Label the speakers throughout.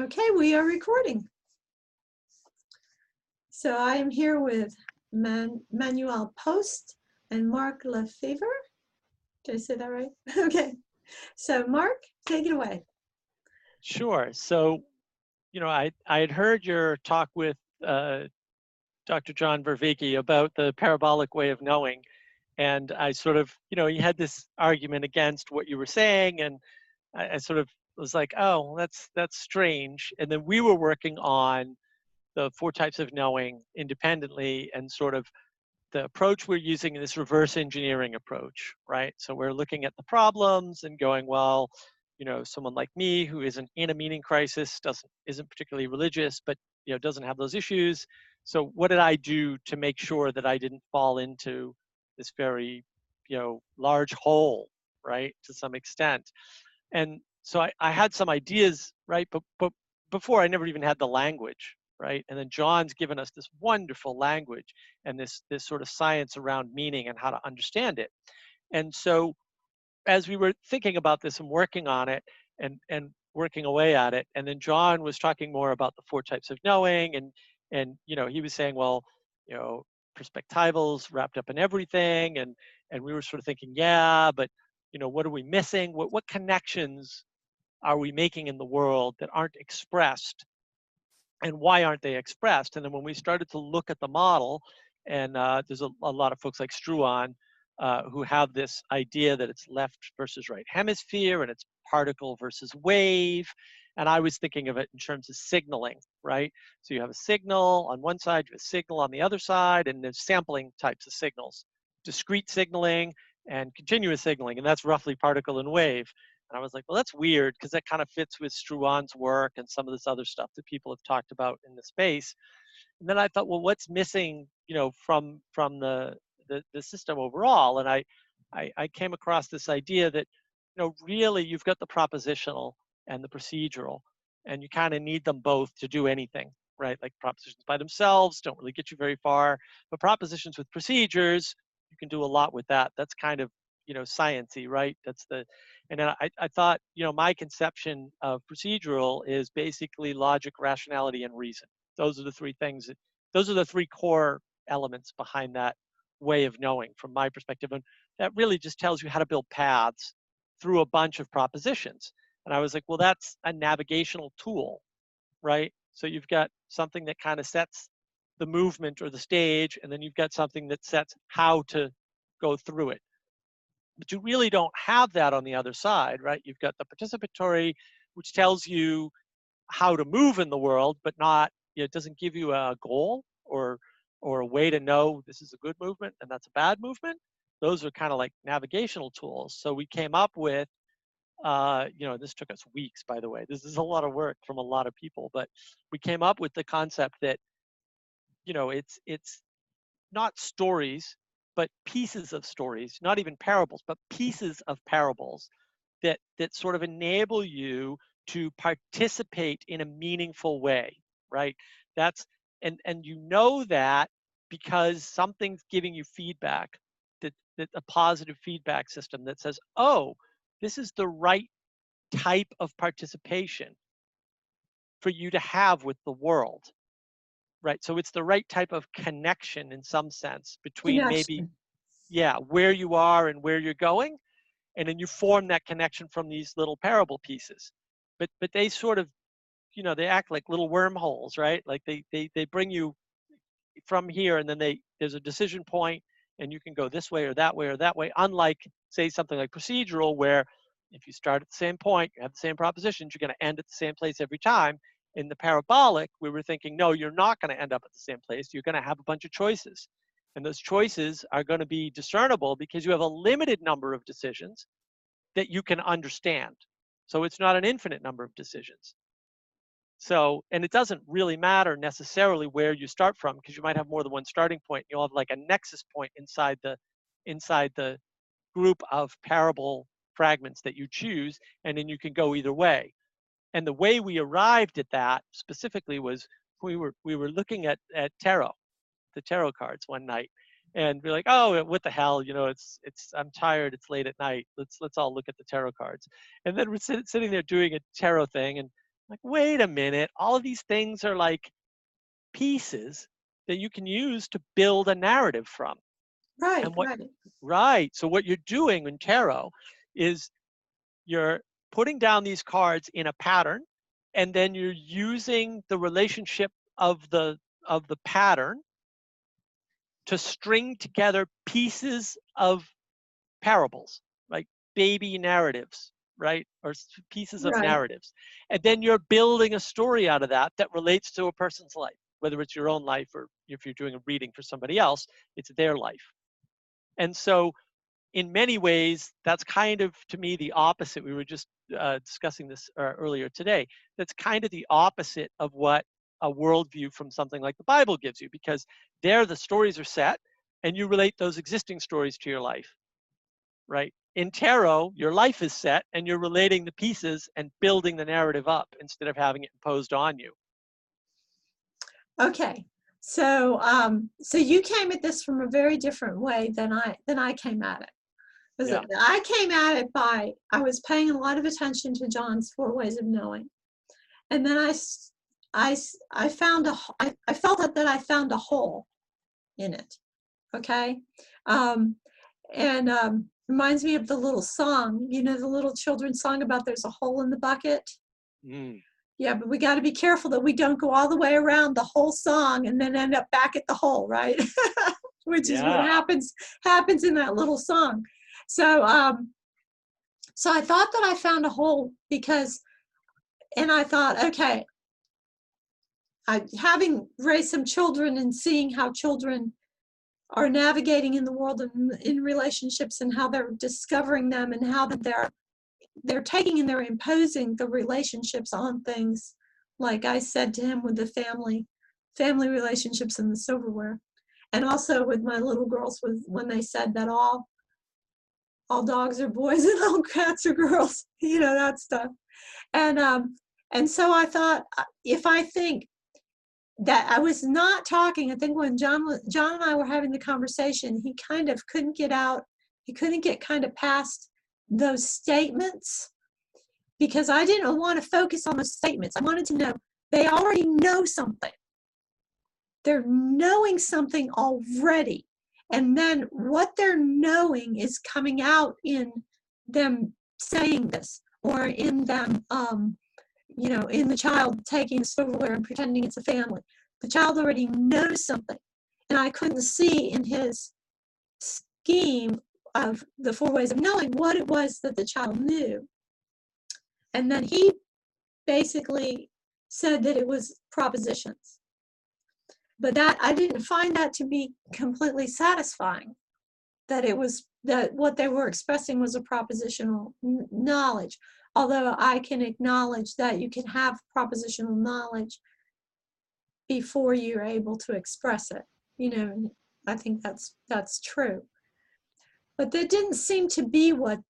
Speaker 1: Okay, we are recording. So I am here with Man- Manuel Post and Mark Lefevre. Did I say that right? okay. So Mark, take it away.
Speaker 2: Sure. So, you know, I, I had heard your talk with uh, Dr. John Vervaeke about the parabolic way of knowing. And I sort of, you know, you had this argument against what you were saying. And I, I sort of was like, oh, that's that's strange. And then we were working on the four types of knowing independently and sort of the approach we're using in this reverse engineering approach, right? So we're looking at the problems and going, well, you know, someone like me who isn't in a meaning crisis, doesn't isn't particularly religious, but you know, doesn't have those issues. So what did I do to make sure that I didn't fall into this very, you know, large hole, right, to some extent? And so I, I had some ideas, right? But but before I never even had the language, right? And then John's given us this wonderful language and this this sort of science around meaning and how to understand it. And so as we were thinking about this and working on it and and working away at it, and then John was talking more about the four types of knowing and and you know he was saying, well, you know, perspectivals wrapped up in everything, and and we were sort of thinking, yeah, but you know, what are we missing? What what connections are we making in the world that aren't expressed and why aren't they expressed? And then when we started to look at the model and uh, there's a, a, lot of folks like struan uh, who have this idea that it's left versus right hemisphere and it's particle versus wave and i was thinking of it in terms of signaling right? So you have a signal on one side you have a signal on the other side and there's sampling types of signals discrete signaling and continuous signaling and that's roughly particle and wave and I was like, well, that's weird because that kind of fits with Struan's work and some of this other stuff that people have talked about in the space. And then I thought, well, what's missing, you know, from from the the, the system overall? And I, I I came across this idea that, you know, really you've got the propositional and the procedural, and you kind of need them both to do anything, right? Like propositions by themselves don't really get you very far, but propositions with procedures, you can do a lot with that. That's kind of you know sciency right? That's the and I, I thought you know my conception of procedural is basically logic rationality and reason. Those are the three things that, those are the three core elements behind that way of knowing from my perspective and that really just tells you how to build paths through a bunch of propositions. And i was like well that's a navigational tool right? So you've got something that kind of sets the movement or the stage and then you've got something that sets how to go through it but you really don't have that on the other side, right? You've got the participatory, which tells you how to move in the world, but not, you know, it doesn't give you a goal or or a way to know this is a good movement and that's a bad movement. Those are kind of like navigational tools. So we came up with, uh, you know, this took us weeks, by the way. This is a lot of work from a lot of people, but we came up with the concept that, you know, it's it's not stories but pieces of stories, not even parables, but mm. pieces of parables that that sort of enable you to participate in a meaningful way, right? That's and and you know that because something's giving you feedback that that a positive feedback system that says, "Oh, this is the right type of participation for you to have with the world." Right so it's the right type of connection in some sense between connection. maybe yeah where you are and where you're going and then you form that connection from these little parable pieces but but they sort of you know they act like little wormholes right like they they, they bring you from here and then they there's a decision point and you can go this way or that way or that way unlike say something like procedural where if you start at the same point you have the same propositions you're going to end at the same place every time in the parabolic, we were thinking, no, you're not going to end up at the same place. You're going to have a bunch of choices. And those choices are going to be discernible because you have a limited number of decisions that you can understand. So it's not an infinite number of decisions. So, and it doesn't really matter necessarily where you start from because you might have more than one starting point. You'll have like a nexus point inside the inside the group of parable fragments that you choose, and then you can go either way and the way we arrived at that specifically was we were we were looking at at tarot the tarot cards one night and we're like oh eh, what the hell you know it's it's i'm tired it's late at night let's let's all look at the tarot cards and then we're sit, sitting there doing a tarot thing and like, wait a minute, all of these things are like pieces that you can use to build a narrative from.
Speaker 1: Right,
Speaker 2: what-
Speaker 1: right.
Speaker 2: Right. So what you're doing in tarot is you're putting down these cards in a pattern and then you're using the relationship of the of the pattern to string together pieces of parables, like baby narratives, right? Or pieces of
Speaker 1: Right.
Speaker 2: narratives. And then you're building a story out of that that relates to a person's life, whether it's your own life or if you're doing a reading for somebody else, it's their life. And so, in many ways, that's kind of to me the opposite. We were just uh, discussing this uh, earlier today. That's kind of the opposite of what a worldview from something like the Bible gives you, because there the stories are set and you relate those existing stories to your life, right? In tarot, your life is set and you're relating the pieces and building the narrative up instead of having it imposed on you.
Speaker 1: Okay, so um, so you came at this from a very different way than I than I came at it.
Speaker 2: Yeah.
Speaker 1: I came at it by I was paying a lot of attention to John's four ways of knowing, and then I, I, I found a I, I felt that that I found a hole in it. Okay, um, and um, reminds me of the little song, you know, the little children's song about there's a hole in the bucket.
Speaker 2: Mm,
Speaker 1: Yeah, but we got to be careful that we don't go all the way around the whole song and then end up back at the hole, right? Which is what happens happens in that little song. So um so I thought that I found a hole because and I thought, okay, I having raised some children and seeing how children are navigating in the world and in relationships and how they're discovering them and how that they're they're taking and they're imposing the relationships on things like i said to him with the family family relationships and the silverware. And also with my little girls with when they said that all all dogs are boys and all cats are girls you know that stuff and um and so i thought uh, if i think that i was not talking i think when john john and i were having the conversation he kind of couldn't get out he couldn't get kind of past those statements because I didn't want to focus on the statements. I wanted to know they already know something. They're knowing something already. And then what they're knowing is coming out in them saying this or in them, um, you know, in the child taking silverware and pretending it's a family. The child already knows something. And I couldn't see in his scheme of the four ways of knowing what it was that the child knew. And then he basically said that it was propositions. But that I didn't find that to be completely satisfying. That it was that what they were expressing was a propositional kn- knowledge. Although I can acknowledge that you can have propositional knowledge before you're able to express it. You know, I think that's that's true but that didn't seem to be what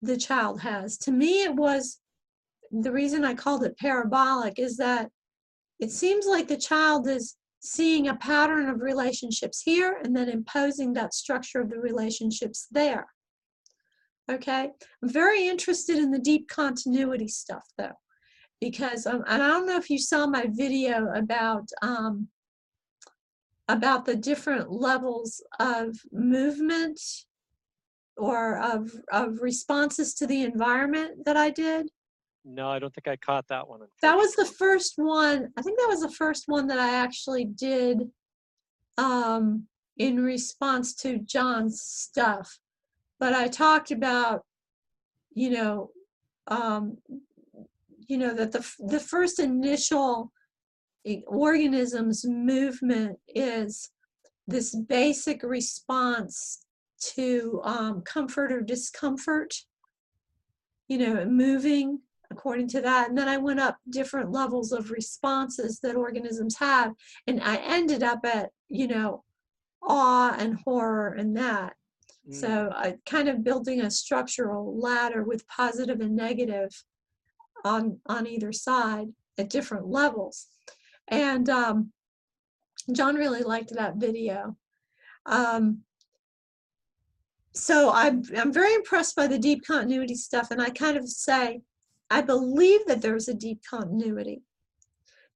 Speaker 1: the child has. To me, it was the reason I called it parabolic is that it seems like the child is seeing a pattern of relationships here and then imposing that structure of the relationships there. Okay, I'm very interested in the deep continuity stuff though, because um, I don't know if you saw my video about um, about the different levels of movement or of, of responses to the environment that I did.
Speaker 2: No, I don't think I caught that one.
Speaker 1: That was the first one. I think that was the first one that I actually did um, in response to John's stuff. But I talked about, you know, um, you know that the the first initial organism's movement is this basic response to um, comfort or discomfort, you know, moving according to that. And then I went up different levels of responses that organisms have. And I ended up at, you know, awe and horror and that.
Speaker 2: Mm,
Speaker 1: So I kind of building a structural ladder with positive and negative on on either side at different levels. And um, John really liked that video. Um, so I'm I'm very impressed by the deep continuity stuff, and I kind of say I believe that there's a deep continuity.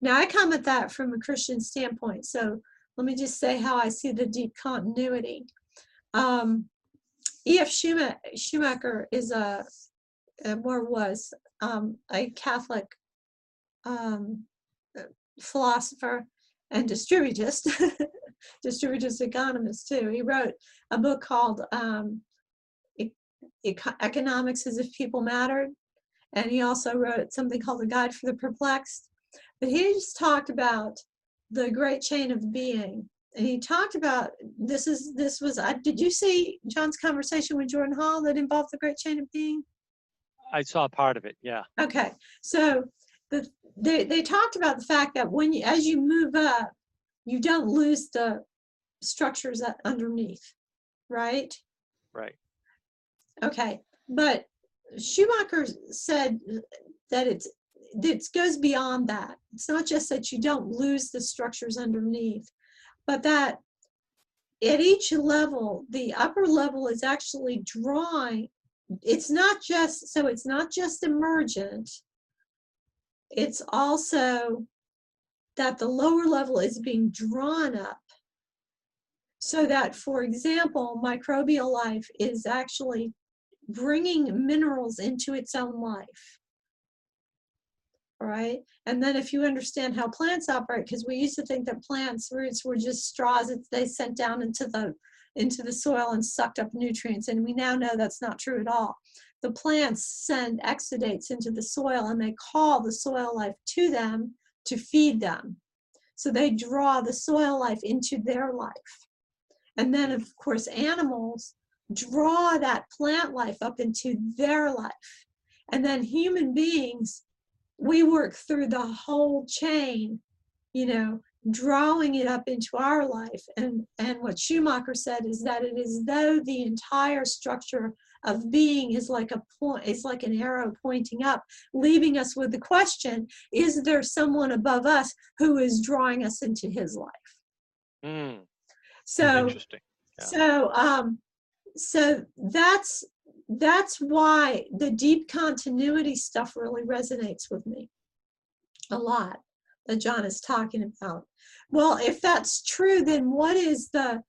Speaker 1: Now, I come at that from a Christian standpoint. So let me just say how I see the deep continuity. Um, E.F. Schumacher, is a, a or was um, a Catholic um, uh, philosopher and distributist, distributist economist too. He wrote a book called um, E- Economics as if People Mattered. And he also wrote something called The Guide for the Perplexed. But he just talked about the great chain of being. And he talked about this is this was I did you see John's conversation with Jordan Hall that involved the great chain of being?
Speaker 2: I saw part of it. Yeah.
Speaker 1: Okay, so the, they, they talked about the fact that when you, as you move up, you don't lose the structures underneath, right?
Speaker 2: Right.
Speaker 1: Okay, but Schumacher said that it's, it goes beyond that. It's not just that you don't lose the structures underneath, but that at each level, the upper level is actually drawing. It's not just so it's not just emergent. It's also that the lower level is being drawn up. So that for example microbial life is actually bringing minerals into its own life right and then if you understand how plants operate because we used to think that plants roots were just straws that they sent down into the into the soil and sucked up nutrients. And we now know that's not true at all. The plants send exudates into the soil and they call the soil life to them to feed them. So they draw the soil life into their life. And then, of course, animals draw that plant life up into their life. And then human beings, we work through the whole chain, you know, drawing it up into our life. And, and what Schumacher said is that it is though the entire structure of being is like a point, is like an arrow pointing up, leaving us with the question, is there someone above us who is drawing us into his life?
Speaker 2: Mm,
Speaker 1: So
Speaker 2: interesting. Yeah.
Speaker 1: so um so that's that's why the deep continuity stuff really resonates with me a lot that John is talking about. Well, if that's true, then what is the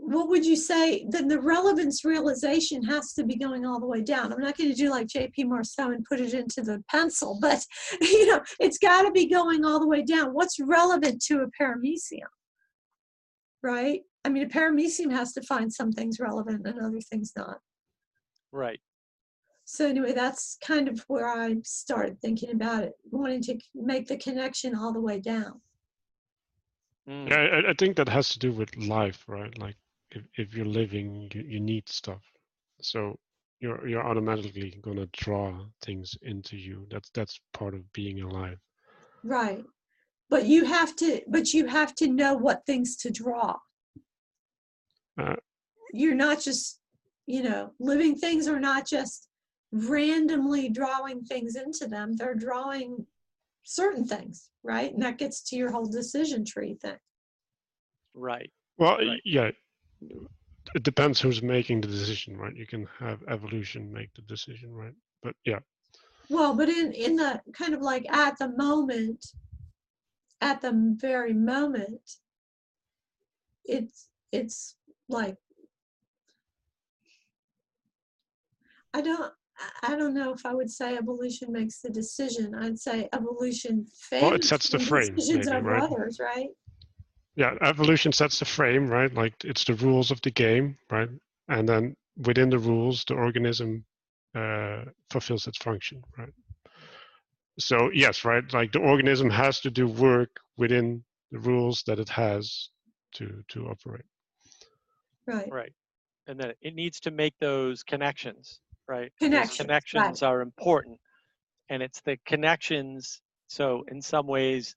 Speaker 1: what would you say? Then the relevance realization has to be going all the way down. I'm not going to do like J.P. Marceau and put it into the pencil, but you know, it's got to be going all the way down. What's relevant to a paramecium? Right? I mean, a paramecium has to find some things relevant and other things not.
Speaker 2: Right.
Speaker 1: So anyway, that's kind of where I started thinking about it, wanting to make the connection all the way down.
Speaker 2: Mm,
Speaker 3: Yeah, I, I think that has to do with life, right? Like if, if you're living, you, you need stuff. So you're you're automatically gonna draw things into you. That's that's part of being alive.
Speaker 1: Right. But you have to but you have to know what things to draw.
Speaker 3: Uh,
Speaker 1: You're not just, you know, living things are not just randomly drawing things into them. They're drawing certain things, right? And that gets to your whole decision tree thing.
Speaker 2: right.
Speaker 3: Well,
Speaker 2: Right.
Speaker 3: yeah, it depends who's making the decision, right? You can have evolution make the decision, right? But yeah,
Speaker 1: Well, but in in the kind of like at the moment, at the very moment, it's it's like I don't I- don't know if I would say evolution makes the decision. I'd say evolution
Speaker 3: Well, it sets the frame,
Speaker 1: decisions
Speaker 3: maybe,
Speaker 1: over
Speaker 3: right?
Speaker 1: others, right?
Speaker 3: yeah, evolution sets the frame, right? Like it's the rules of the game, right? And then within the rules, the organism uh, fulfills its function, right? So yes, right. Like the organism has to do work within the rules that it has to to operate.
Speaker 1: Right.
Speaker 2: Right. And then it needs to make those connections, right? Those
Speaker 1: Connections, right.
Speaker 2: connections are important. And it's the connections. So, in some ways,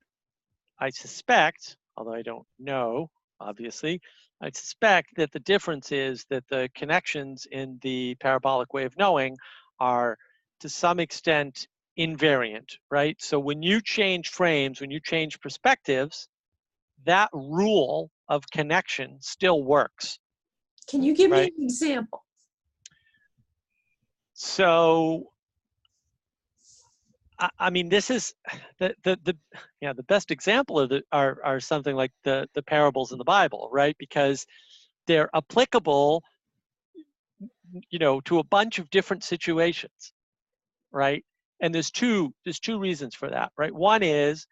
Speaker 2: I suspect, although I don't know, obviously, I suspect that the difference is that the connections in the parabolic way of knowing are to some extent invariant, right? So, when you change frames, when you change perspectives, that rule of connection still works.
Speaker 1: Can you give me an example?
Speaker 2: So I, I mean, this is the, the the yeah the best example of the are are something like the the parables in the Bible, right? Because they're applicable, you know, to a bunch of different situations, right? And there's two there's two reasons for that, right? One is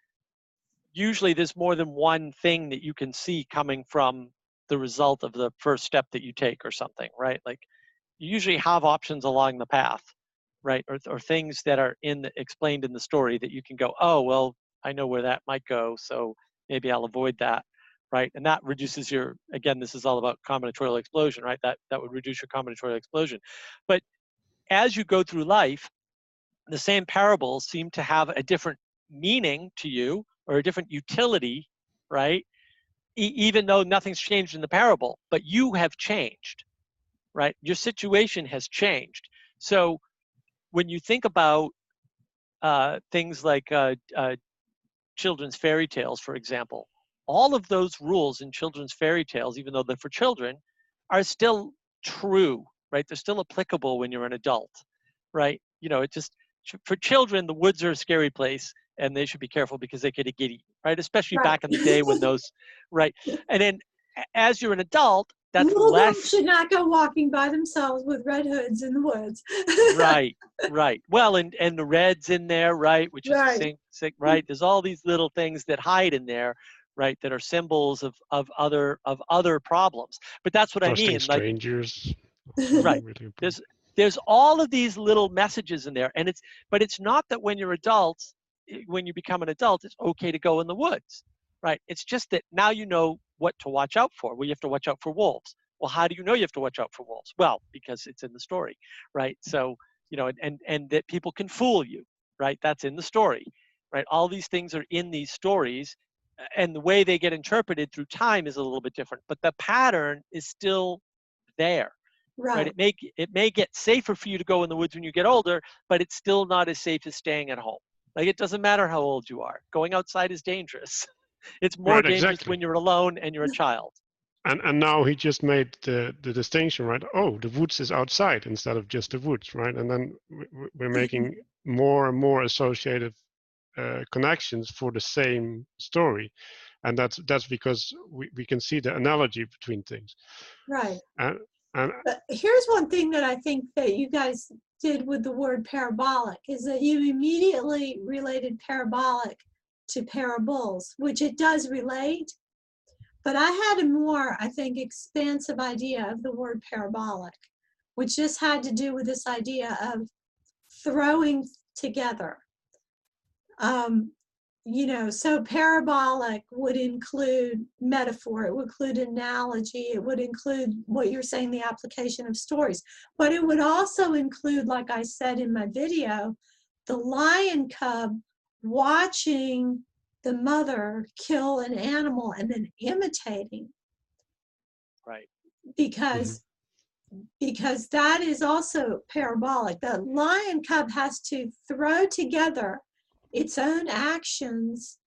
Speaker 2: usually there's more than one thing that you can see coming from the result of the first step that you take or something, right? Like you usually have options along the path, right? Or, or things that are in the, explained in the story that you can go, oh, well, I know where that might go, so maybe I'll avoid that, right? And that reduces your, again, this is all about combinatorial explosion, right? That, that would reduce your combinatorial explosion. But as you go through life, the same parables seem to have a different meaning to you or a different utility, right? E- even though nothing's changed in the parable, but you have changed, right? Your situation has changed. So when you think about uh, things like uh, uh, children's fairy tales, for example, all of those rules in children's fairy tales, even though they're for children, are still true, right? They're still applicable when you're an adult, right? You know, it just for children, the woods are a scary place and they should be careful because they get a giddy, right? Especially
Speaker 1: Right.
Speaker 2: back in the day when those, right? And then as you're an adult, that's
Speaker 1: Little
Speaker 2: less
Speaker 1: ones should not go walking by themselves with red hoods in the woods.
Speaker 2: right right well and and the reds in there right which is
Speaker 1: Right.
Speaker 2: sync, sync, right there's all these little things that hide in there right that are symbols of of other of other problems but that's what i
Speaker 3: Trusting
Speaker 2: mean like
Speaker 3: strangers.
Speaker 2: Right.
Speaker 3: Really
Speaker 2: there's there's all of these little messages in there and it's but it's not that when you're adults when you become an adult it's okay to go in the woods right? It's just that now you know what to watch out for. Well you have to watch out for wolves. Well how do you know you have to watch out for wolves? Well because it's in the story right? So you know and and, that people can fool you right? That's in the story right? All these things are in these stories and the way they get interpreted through time is a little bit different but the pattern is still there right?
Speaker 1: right.
Speaker 2: It may it may get safer for you to go in the woods when you get older, but it's still not as safe as staying at home. Like it doesn't matter how old you are. Going outside is dangerous. It's more
Speaker 3: Right,
Speaker 2: dangerous
Speaker 3: exactly.
Speaker 2: when you're alone and you're a child.
Speaker 3: And and now he just made the the distinction, right? Oh, the woods is outside instead of just the woods, right? And then we're making more and more associative uh, connections for the same story, and that's that's because we, we can see the analogy between things.
Speaker 1: Right.
Speaker 3: And and
Speaker 1: But here's one thing that I think that you guys did with the word parabolic is that you immediately related parabolic to parables, which it does relate. But I had a more, I think, expansive idea of the word parabolic, which just had to do with this idea of throwing together. Um, you know, so parabolic would include metaphor, it would include analogy, it would include what you're saying, the application of stories. But it would also include, like I said in my video, the lion cub watching the mother kill an animal and then imitating
Speaker 2: Right.
Speaker 1: because because that is also parabolic. The lion cub has to throw together its own actions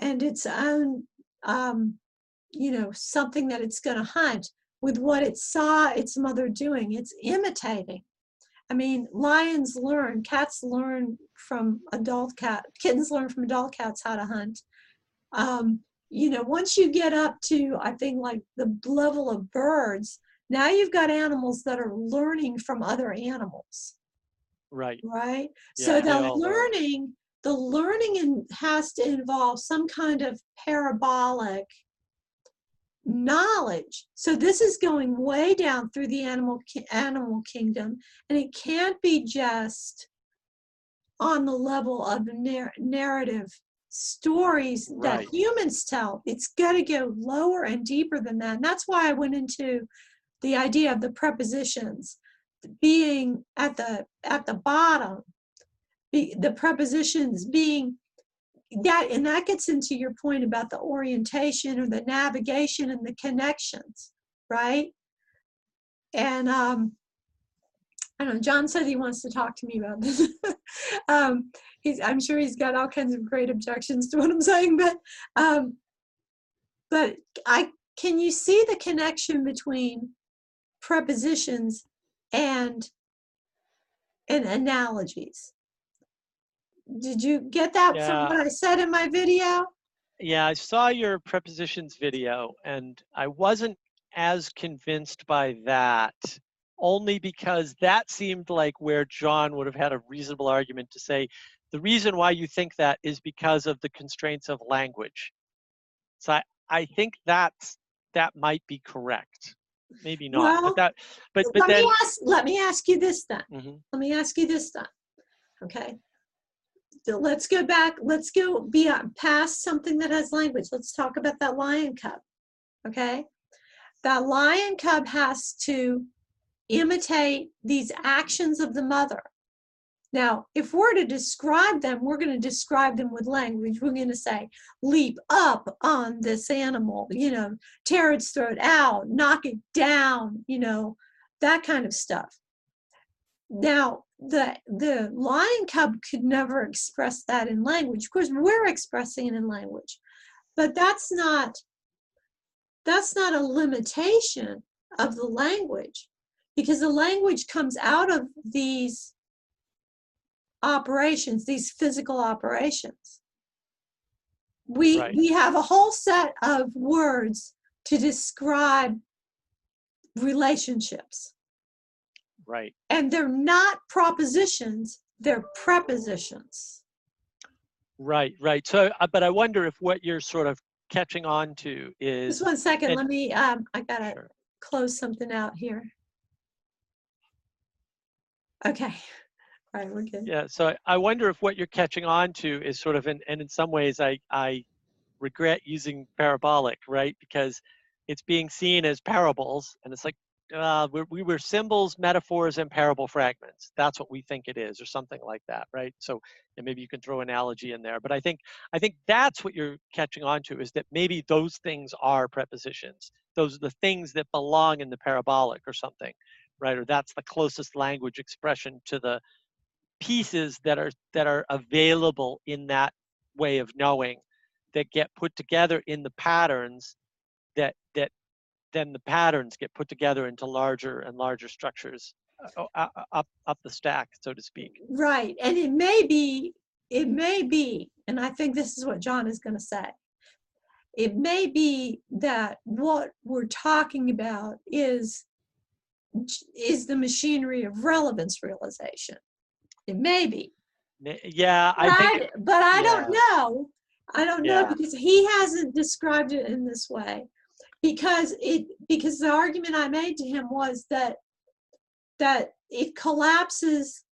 Speaker 1: and its own, um, you know, something that it's going to hunt with what it saw its mother doing. It's imitating. I mean, lions learn, cats learn from adult cat, kittens learn from adult cats how to hunt. Um, you know, once you get up to, I think, like the level of birds, now you've got animals that are learning from other animals,
Speaker 2: Right.
Speaker 1: right?
Speaker 2: Yeah,
Speaker 1: so
Speaker 2: they
Speaker 1: the
Speaker 2: learning learn.
Speaker 1: The learning in, has to involve some kind of parabolic knowledge. So this is going way down through the animal animal kingdom, and it can't be just on the level of nar- narrative stories that humans tell. It's got to go lower and deeper than that. And that's why I went into the idea of the prepositions being at the at the bottom be, the prepositions being that and that gets into your point about the orientation or the navigation and the connections right? And um i don't know john said he wants to talk to me about this. Um he's i'm sure he's got all kinds of great objections to what i'm saying but um but i can you see the connection between prepositions and and analogies Did you get that
Speaker 2: Yeah.
Speaker 1: from what I said in my video?
Speaker 2: Yeah, I saw your prepositions video and I wasn't as convinced by that only because that seemed like where John would have had a reasonable argument to say the reason why you think that is because of the constraints of language. So I, I think that's that might be correct. Maybe not,
Speaker 1: Well,
Speaker 2: but that but but
Speaker 1: Let
Speaker 2: then
Speaker 1: me ask, let me ask you this then.
Speaker 2: Mhm.
Speaker 1: Let me ask you this then. Okay. Let's go back, let's go beyond past something that has language. Let's talk about that lion cub. Okay? That lion cub has to imitate these actions of the mother. Now, if we're to describe them, we're going to describe them with language. We're going to say, leap up on this animal, you know, tear its throat out, knock it down, you know, that kind of stuff. Now, the the lion cub could never express that in language. Of course, we're expressing it in language, but that's not that's not a limitation of the language because the language comes out of these operations, these physical operations. We
Speaker 2: Right.
Speaker 1: we have a whole set of words to describe relationships
Speaker 2: right.
Speaker 1: and they're not propositions they're prepositions
Speaker 2: Right, right. So, uh, but I wonder if what you're sort of catching on to is
Speaker 1: just one second
Speaker 2: and-
Speaker 1: let me um i gotta
Speaker 2: Sure.
Speaker 1: close something out here okay all right we're good
Speaker 2: Yeah, so I- wonder if what you're catching on to is sort of, and, and in some ways, I, I regret using parabolic, right? Because it's being seen as parables, and it's like, uh, we're, we were symbols, metaphors, and parable fragments. That's what we think it is, or something like that, right? So, and maybe you can throw analogy in there, but I think, I think that's what you're catching on to is that maybe those things are prepositions. Those are the things that belong in the parabolic or something, right? Or that's the closest language expression to the pieces that are that are available in that way of knowing that get put together in the patterns that that then the patterns get put together into larger and larger structures uh, uh, uh, up up the stack so to speak.
Speaker 1: Right and it may be it may be and i think this is what john is going to say. It may be that what we're talking about is is the machinery of relevance realization. It may be.
Speaker 2: Yeah i
Speaker 1: but
Speaker 2: think
Speaker 1: I, but I don't know. I don't know because he hasn't described it in this way. Because it because the argument I made to him was that that it collapses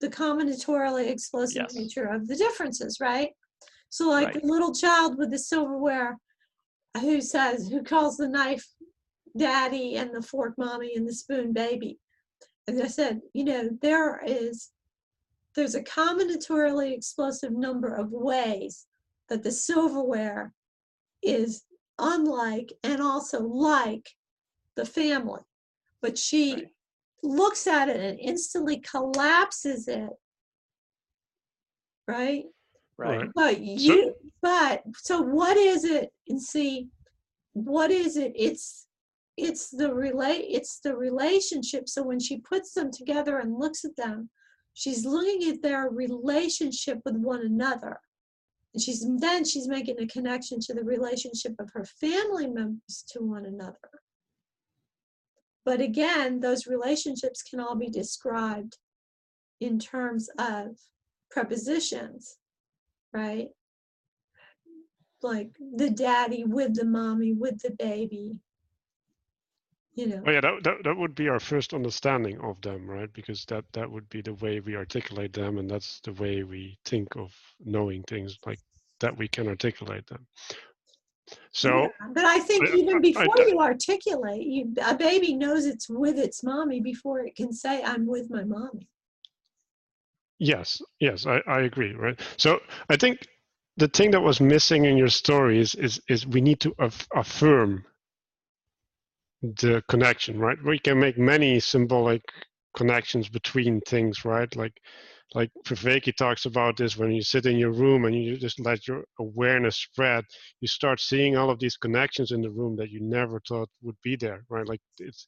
Speaker 1: the combinatorially explosive
Speaker 2: Yes.
Speaker 1: nature of the differences, right? So like
Speaker 2: Right.
Speaker 1: the little child with the silverware who says who calls the knife daddy and the fork mommy and the spoon baby. And I said, you know, there is there's a combinatorially explosive number of ways that the silverware is unlike and also like the family. But she
Speaker 2: Right.
Speaker 1: looks at it and instantly collapses it. Right?
Speaker 2: right
Speaker 3: Right.
Speaker 1: But you, but so what is it? And see, what is it? It's it's the relate it's the relationship. So when she puts them together and looks at them, she's looking at their relationship with one another. And she's then she's making a connection to the relationship of her family members to one another. But again, those relationships can all be described in terms of prepositions right? Like the daddy with the mommy with the baby. You know,
Speaker 3: Oh yeah, that, that that would be our first understanding of them, right? Because that that would be the way we articulate them, and that's the way we think of knowing things like that. We can articulate them. So
Speaker 1: Yeah, but I think
Speaker 3: I-
Speaker 1: even before
Speaker 3: I-
Speaker 1: you articulate, you a baby knows it's with its mommy before it can say, I'm with my mommy.
Speaker 3: yes, yes, I, I agree, right? So I think the thing that was missing in your stories is is we need to aff- affirm the connection, right? We can make many symbolic connections between things, right? Like like Vervaeke talks about this when you sit in your room and you just let your awareness spread, you start seeing all of these connections in the room that you never thought would be there, right? Like it's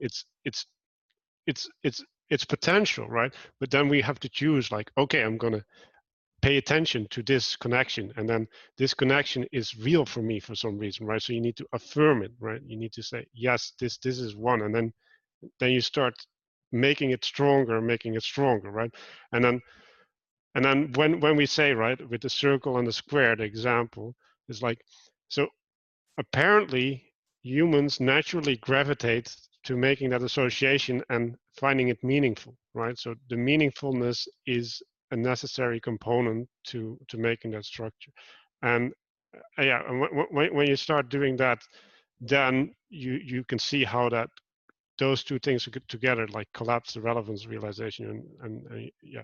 Speaker 3: it's it's it's it's it's potential, right? But then we have to choose like, okay, I'm gonna pay attention to this connection and then this connection is real for me for some reason right? So you need to affirm it right? You need to say yes this this is one and then then you start making it stronger making it stronger right? And then and then when when we say right with the circle and the square the example is like so apparently humans naturally gravitate to making that association and finding it meaningful right? So the meaningfulness is a necessary component to to making that structure. And uh, yeah when, when you start doing that then you you can see how that those two things together like collapse the relevance realization and, and uh, yeah.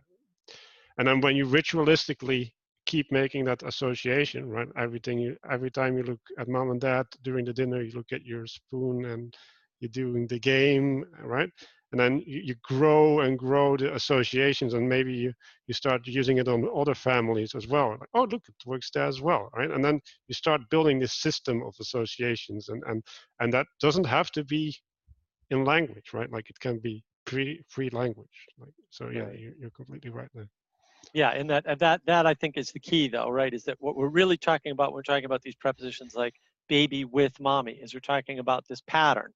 Speaker 3: And then when you ritualistically keep making that association right everything you every time you look at mom and dad during the dinner you look at your spoon and you're doing the game right and then you, you grow and grow the associations and maybe you, you start using it on other families as well. Like oh look it works there as well right? And then you start building this system of associations and and and that doesn't have to be in language right? Like it can be free free language. Like so yeah right. you, you're completely right there.
Speaker 2: Yeah and that that that i think is the key though right? Is that what we're really talking about when we're talking about these prepositions like baby with mommy is we're talking about this pattern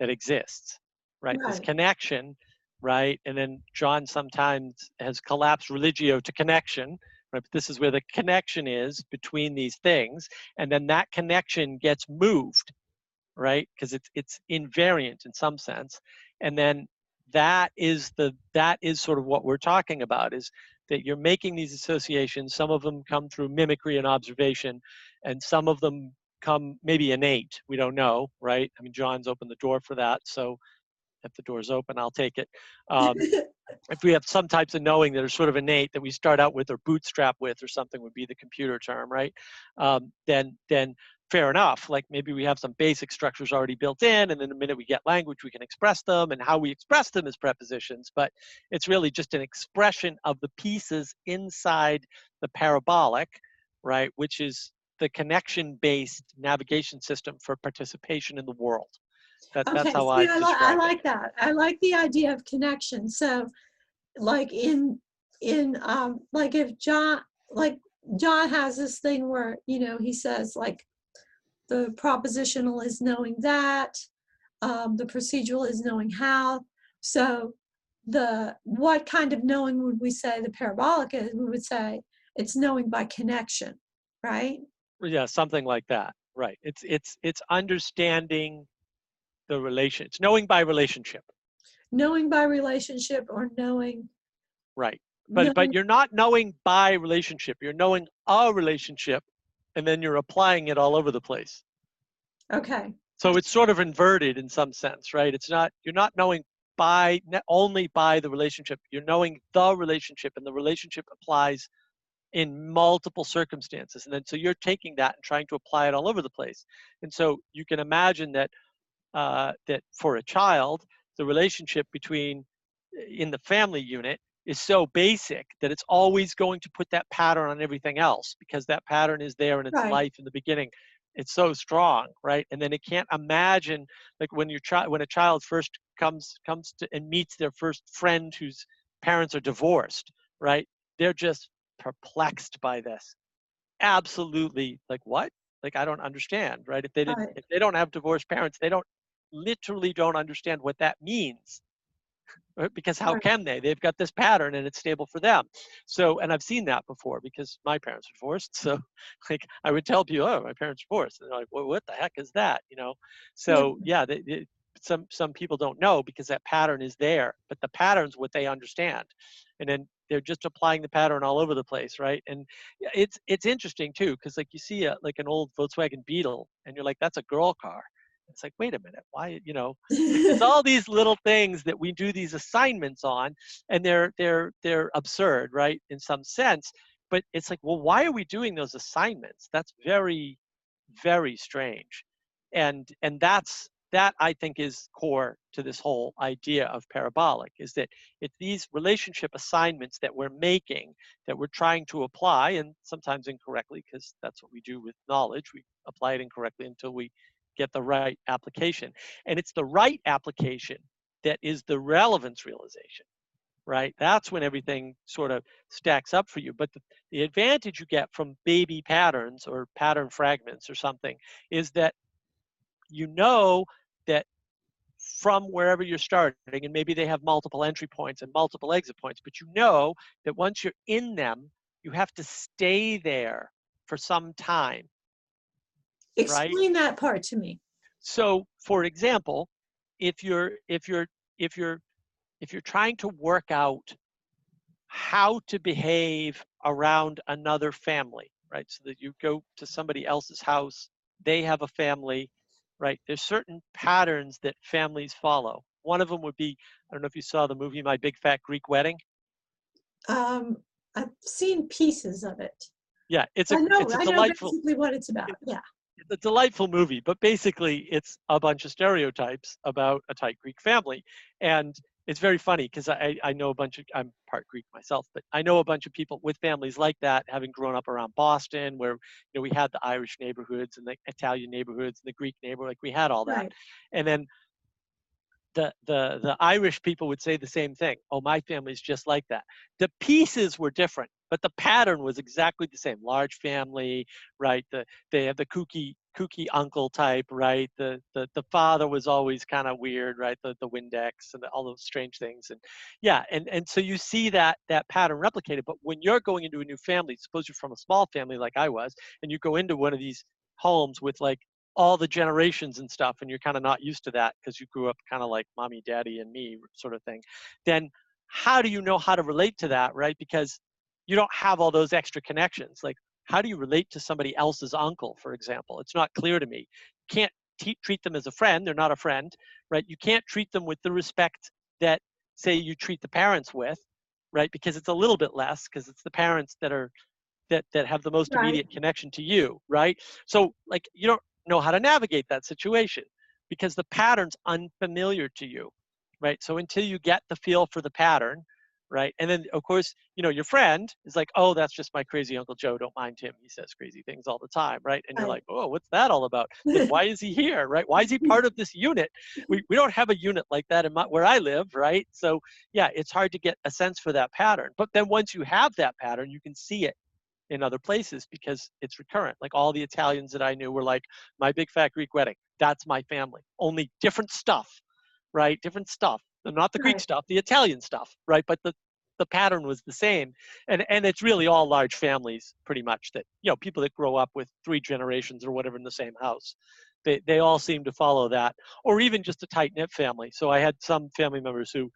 Speaker 2: that exists right, right. this connection right and then john sometimes has collapsed religio to connection right but this is where the connection is between these things and then that connection gets moved right because it's it's invariant in some sense and then that is the that is sort of what we're talking about is that you're making these associations some of them come through mimicry and observation and some of them come maybe innate we don't know right i mean john's opened the door for that so if the door's open i'll take it um, if we have some types of knowing that are sort of innate that we start out with or bootstrap with or something would be the computer term right um, then then fair enough. Like maybe we have some basic structures already built in, and then the minute we get language, we can express them, and how we express them is prepositions. But it's really just an expression of the pieces inside the parabolic, right? Which is the connection-based navigation system for participation in the world. That,
Speaker 1: okay,
Speaker 2: that's how
Speaker 1: see,
Speaker 2: I,
Speaker 1: I, li- I like that. I like the idea of connection. So, like in in um, like if John like John has this thing where you know he says like the propositional is knowing that. Um, the procedural is knowing how. So the what kind of knowing would we say the parabolic is? We would say it's knowing by connection, right?
Speaker 2: Yeah, something like that. Right. It's it's it's understanding the relation. It's knowing by relationship.
Speaker 1: Knowing by relationship or knowing.
Speaker 2: Right. But knowing, but you're not knowing by relationship. You're knowing a relationship and then you're applying it all over the place.
Speaker 1: Okay.
Speaker 2: So it's sort of inverted in some sense, right? It's not you're not knowing by only by the relationship. You're knowing the relationship, and the relationship applies in multiple circumstances. And then so you're taking that and trying to apply it all over the place. And so you can imagine that uh, that for a child, the relationship between in the family unit is so basic that it's always going to put that pattern on everything else because that pattern is there in its right. life in the beginning. It's so strong right? And then it can't imagine like when your child when a child first comes comes to and meets their first friend whose parents are divorced right? They're just perplexed by this. Absolutely like what? Like i don't understand right? If they didn't right. if they don't have divorced parents they don't literally don't understand what that means uh, because how can they? They've got this pattern and it's stable for them. So and i've seen that before because my parents are divorced so like i would tell people oh my parents are divorced and they're like well, what the heck is that? You know? So yeah they, they, some some people don't know because that pattern is there but the pattern's what they understand. And then they're just applying the pattern all over the place right? And it's it's interesting too because like you see a, like an old volkswagen beetle and you're like that's a girl car it's like, wait a minute, why, you know, it's all these little things that we do these assignments on, and they're they're they're absurd, right, in some sense. But it's like, well, why are we doing those assignments? That's very, very strange, and and that's that I think is core to this whole idea of parabolic is that it's these relationship assignments that we're making that we're trying to apply and sometimes incorrectly because that's what we do with knowledge we apply it incorrectly until we get the right application. And it's the right application that is the relevance realization. right? That's when everything sort of stacks up for you. But the, the advantage you get from baby patterns or pattern fragments or something is that you know that from wherever you're starting, and maybe they have multiple entry points and multiple exit points, but you know that once you're in them, you have to stay there for some time. Right.
Speaker 1: Explain that part to me.
Speaker 2: So, for example, if you're if you're if you're if you're trying to work out how to behave around another family, right? So that you go to somebody else's house, they have a family, right? There's certain patterns that families follow. One of them would be I don't know if you saw the movie My Big Fat Greek Wedding.
Speaker 1: Um, I've seen pieces of it.
Speaker 2: Yeah, it's a
Speaker 1: know,
Speaker 2: it's a
Speaker 1: I
Speaker 2: delightful
Speaker 1: basically what it's about. Yeah.
Speaker 2: It's a delightful movie, but basically it's a bunch of stereotypes about a tight Greek family. And it's very funny because I, I know a bunch of, I'm part Greek myself, but I know a bunch of people with families like that, having grown up around Boston, where, you know, we had the Irish neighborhoods and the Italian neighborhoods and the Greek neighborhood, like we had all that.
Speaker 1: Right.
Speaker 2: And then the, the, the Irish people would say the same thing. Oh, my family's just like that. The pieces were different, but the pattern was exactly the same. Large family, right? The, they have the kooky, kooky uncle type, right? The, the, the father was always kind of weird, right? The, the Windex and all those strange things. And yeah, and, and so you see that, that pattern replicated. But when you're going into a new family, suppose you're from a small family like I was, and you go into one of these homes with like all the generations and stuff and you're kind of not used to that because you grew up kind of like mommy daddy and me sort of thing then how do you know how to relate to that right because you don't have all those extra connections like how do you relate to somebody else's uncle for example? It's not clear to me. You can't t- treat them as a friend they're not a friend right? You can't treat them with the respect that say you treat the parents with right? Because it's a little bit less because it's the parents that are that that have the most
Speaker 1: Right.
Speaker 2: immediate connection to you right? So like you don't know how to navigate that situation because the pattern's unfamiliar to you right? So until you get the feel for the pattern right? And then of course you know your friend is like oh that's just my crazy uncle joe don't mind him he says crazy things all the time right? And you're like oh what's that all about? Like, why is he here? Right? Why is he mm. part of this unit? We, we don't have a unit like that in my, where i live right? So yeah it's hard to get a sense for that pattern. But then once you have that pattern you can see it in other places because it's recurrent. Like all the Italians that I knew were like, my big fat Greek wedding, that's my family. Only different stuff, right? Different stuff. Not the Greek stuff, the Italian stuff, right? But the the pattern was the same. And and it's really all large families pretty much that, you know, people that grow up with three generations or whatever in the same house. They they all seem to follow that. Or even just a tight knit family. So I had some family members who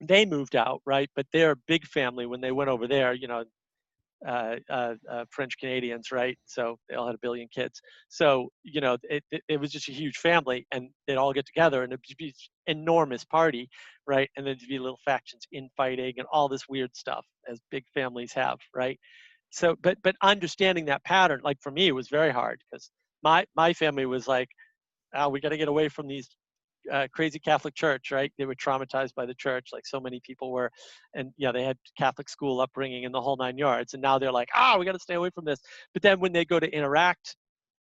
Speaker 2: they moved out, right? But they're a big family when they went over there, you know, uh, uh, uh, French Canadians, right? So they all had a billion kids. So you know, it, it, it was just a huge family, and they'd all get together, and it'd be enormous party, right? And then there'd be little factions infighting and all this weird stuff, as big families have, right? So, but but understanding that pattern, like for me, it was very hard because my my family was like, oh, we got to get away from these uh, crazy Catholic church, right? They were traumatized by the church, like so many people were, and yeah, they had Catholic school upbringing and the whole nine yards. And now they're like, ah, we got to stay away from this. But then when they go to interact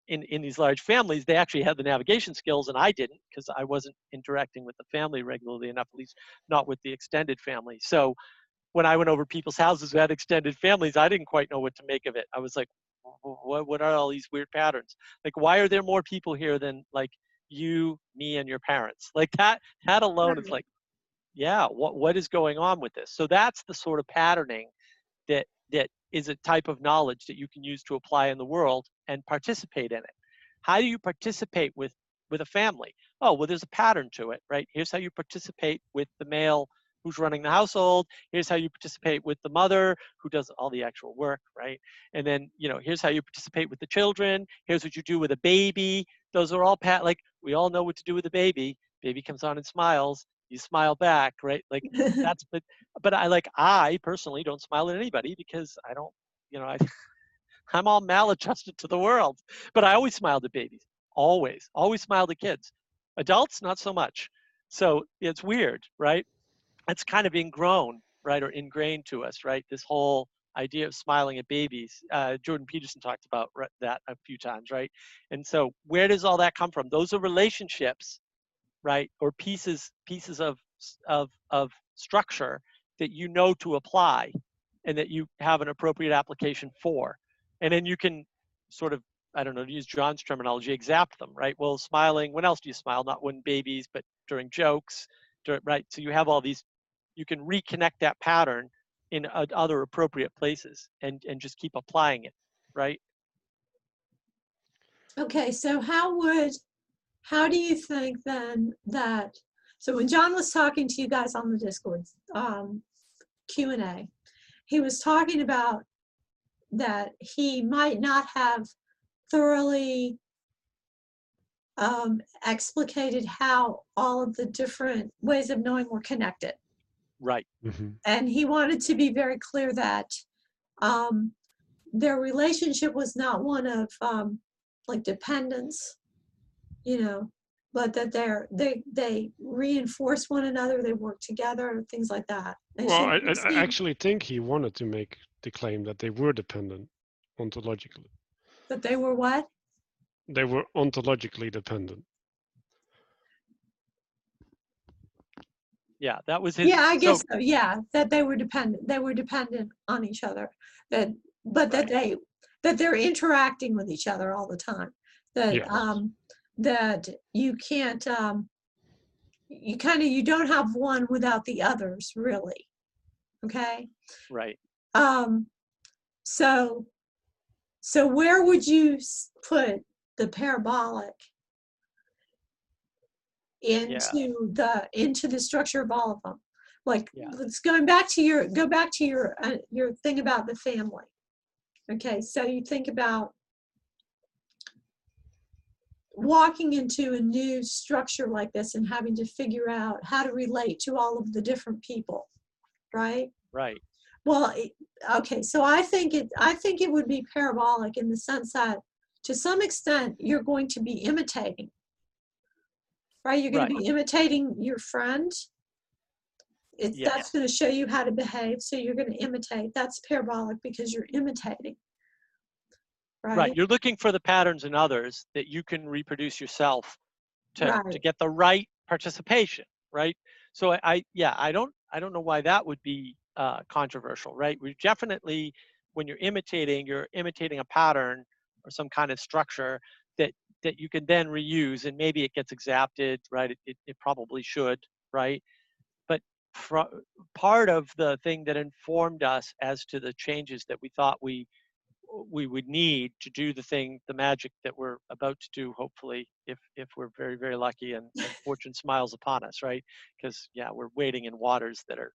Speaker 2: in in these large families, they actually had the navigation skills, and I didn't because I wasn't interacting with the family regularly enough, at least not with the extended family. So when I went over people's houses who had extended families, I didn't quite know what to make of it. I was like, what what are all these weird patterns? Like, why are there more people here than like you, me, and your parents? Like that that alone is like, yeah, what what is going on with this? So that's the sort of patterning that that is a type of knowledge that you can use to apply in the world and participate in it. How do you participate with with a family? Oh, well, there's a pattern to it, right? Here's how you participate with the male who's running the household. Here's how you participate with the mother who does all the actual work, right? And then, you know, here's how you participate with the children. Here's what you do with a baby. Those are all pat like we all know what to do with a baby. Baby comes on and smiles. You smile back, right? Like that's but but I like I personally don't smile at anybody because I don't, you know, I I'm all maladjusted to the world. But I always smiled at babies. Always. Always smiled at kids. Adults, not so much. So it's weird, right? It's kind of ingrown, right, or ingrained to us, right? This whole idea of smiling at babies. Uh, Jordan Peterson talked about that a few times, right? And so where does all that come from? Those are relationships, right, or pieces pieces of of of structure that you know to apply and that you have an appropriate application for. And then you can sort of, I don't know, to use John's terminology, exapt them, right? Well, smiling, when else do you smile? Not when babies, but during jokes, dur- right? So you have all these, you can reconnect that pattern in other appropriate places and, and just keep applying it, right?
Speaker 1: Okay, so how would, how do you think then that, so when John was talking to you guys on the Discord, um, Q and A, he was talking about that he might not have thoroughly um, explicated how all of the different ways of knowing were connected.
Speaker 2: Right.
Speaker 3: Mhm.
Speaker 1: and he wanted to be very clear that um, their relationship was not one of um, like dependence, you know, but that they're they they reinforce one another, they work together, things like that. And
Speaker 3: Well, I, I, I actually think he wanted to make the claim that they were dependent ontologically.
Speaker 1: that they were what?
Speaker 3: They were ontologically dependent.
Speaker 2: Yeah, that was his.
Speaker 1: Yeah, I guess so. Yeah, that they were dependent. They were dependent on each other. That, but that they that they're interacting with each other all the time. That um, that you can't um, you kind of you don't have one without the others really. Okay.
Speaker 2: Right.
Speaker 1: Um, so so where would you put the parabolic into the into the structure of all of them? Like
Speaker 2: Yeah.
Speaker 1: let's going back to your go back to your uh, your thing about the family. Okay, so you think about walking into a new structure like this and having to figure out how to relate to all of the different people, right?
Speaker 2: Right.
Speaker 1: Well, okay, so I think it, I think it would be parabolic in the sense that to some extent, you're going to be imitating. Right? You're going to be imitating your friend. It's,
Speaker 2: Yeah.
Speaker 1: that's going to show you how to behave. So you're going to imitate. That's parabolic because you're imitating. Right?
Speaker 2: Right. You're looking for the patterns in others that you can reproduce yourself to, to get the right participation, right? So I, I yeah, I don't I don't know why that would be uh, controversial, right? We definitely when you're imitating, you're imitating a pattern or some kind of structure that that you can then reuse and maybe it gets exapted, right? It, it, it probably should, right? But fro- part of the thing that informed us as to the changes that we thought we we would need to do the thing, the magic that we're about to do, hopefully, if if we're very very lucky and, and fortune smiles upon us, right? Because yeah, we're wading in waters that are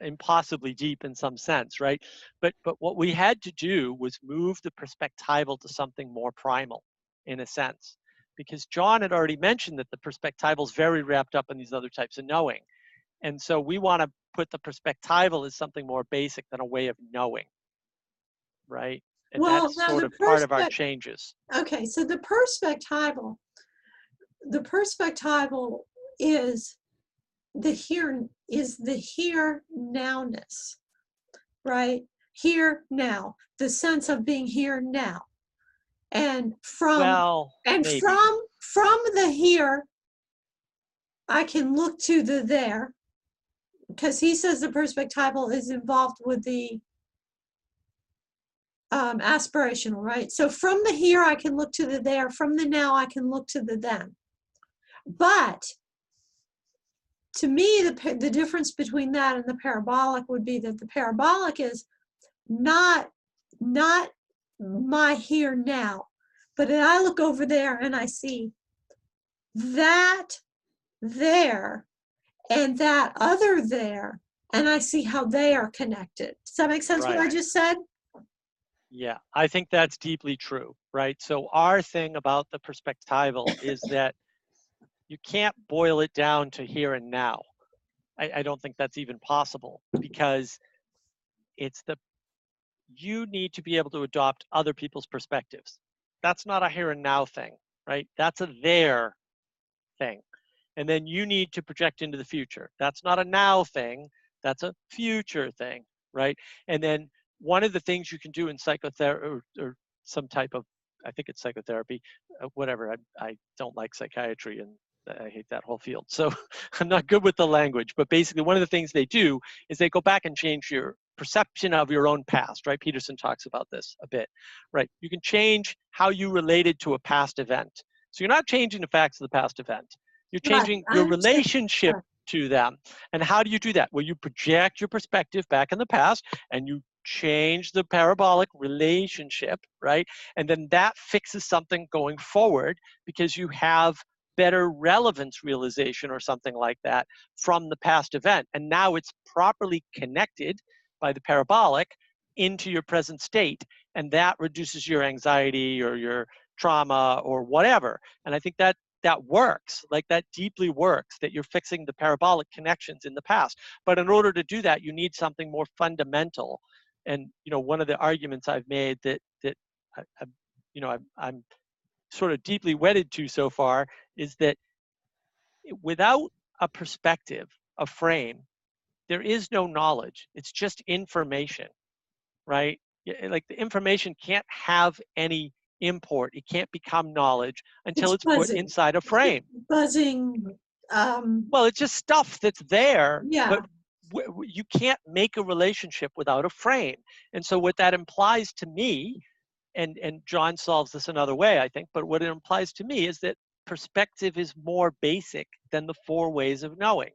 Speaker 2: impossibly deep in some sense, right? But but what we had to do was move the perspectival to something more primal, in a sense, because John had already mentioned that the perspectival is very wrapped up in these other types of knowing, and so we want to put the perspectival as something more basic than a way of knowing, right? And
Speaker 1: Well,
Speaker 2: that's sort of part of our changes.
Speaker 1: Okay, so the perspectival, the perspectival is the here is the here nowness, right? Here now, the sense of being here now, and from
Speaker 2: well,
Speaker 1: and
Speaker 2: maybe.
Speaker 1: from from the here, I can look to the there, because he says the perspectival is involved with the um, aspirational, right? So from the here, I can look to the there. From the now, I can look to the then. But to me, the the difference between that and the parabolic would be that the parabolic is not not my here now, but then I look over there and I see that there and that other there, and I see how they are connected. Does that make sense what I just said?
Speaker 2: Yeah, I think that's deeply true, right? So our thing about the perspectival is that you can't boil it down to here and now. I, I don't think that's even possible because it's the you need to be able to adopt other people's perspectives. That's not a here and now thing, right? That's a there thing. And then you need to project into the future. That's not a now thing, that's a future thing, right? And then one of the things you can do in psychotherapy or, or some type of i think it's psychotherapy uh, whatever I, I don't like psychiatry and I hate that whole field. So I'm not good with the language, but basically one of the things they do is they go back and change your perception of your own past, right? Peterson talks about this a bit, right? You can change how you related to a past event. So you're not changing the facts of the past event. You're changing your relationship to them. And how do you do that? Well, you project your perspective back in the past and you change the parabolic relationship, right? And then that fixes something going forward because you have better relevance realization or something like that from the past event. And now it's properly connected by the parabolic into your present state. And that reduces your anxiety or your trauma or whatever. And I think that that works, like that deeply works, that you're fixing the parabolic connections in the past. But in order to do that, you need something more fundamental. And you know, one of the arguments I've made that that I, I, you know I'm, I'm sort of deeply wedded to so far is that eh, without a perspective, a frame, there is no knowledge. It's just information, right? Like the information can't have any import. It can't become knowledge until
Speaker 1: It's
Speaker 2: it's, put inside a frame.
Speaker 1: Buzzing, um,
Speaker 2: Well, it's just stuff that's there,
Speaker 1: yeah,
Speaker 2: but w- w- you can't make a relationship without a frame. And so what that implies to me, and and John solves this another way, I think, but what it implies to me is that perspective is more basic than the four ways of knowing.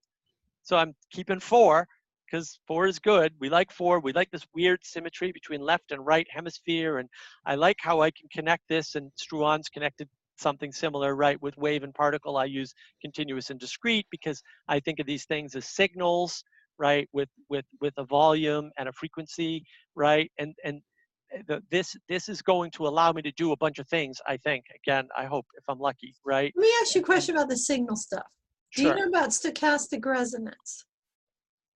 Speaker 2: So I'm keeping four because four is good. We like four. We like this weird symmetry between left and right hemisphere, and I like how I can connect this. And Struan's connected something similar, right? With wave and particle, I use continuous and discrete because I think of these things as signals, right? With with with a volume and a frequency, right? And and uh, the, this this is going to allow me to do a bunch of things. I think. Again, I hope if I'm lucky, right?
Speaker 1: let me ask you a question about the signal stuff. Do you know about stochastic resonance?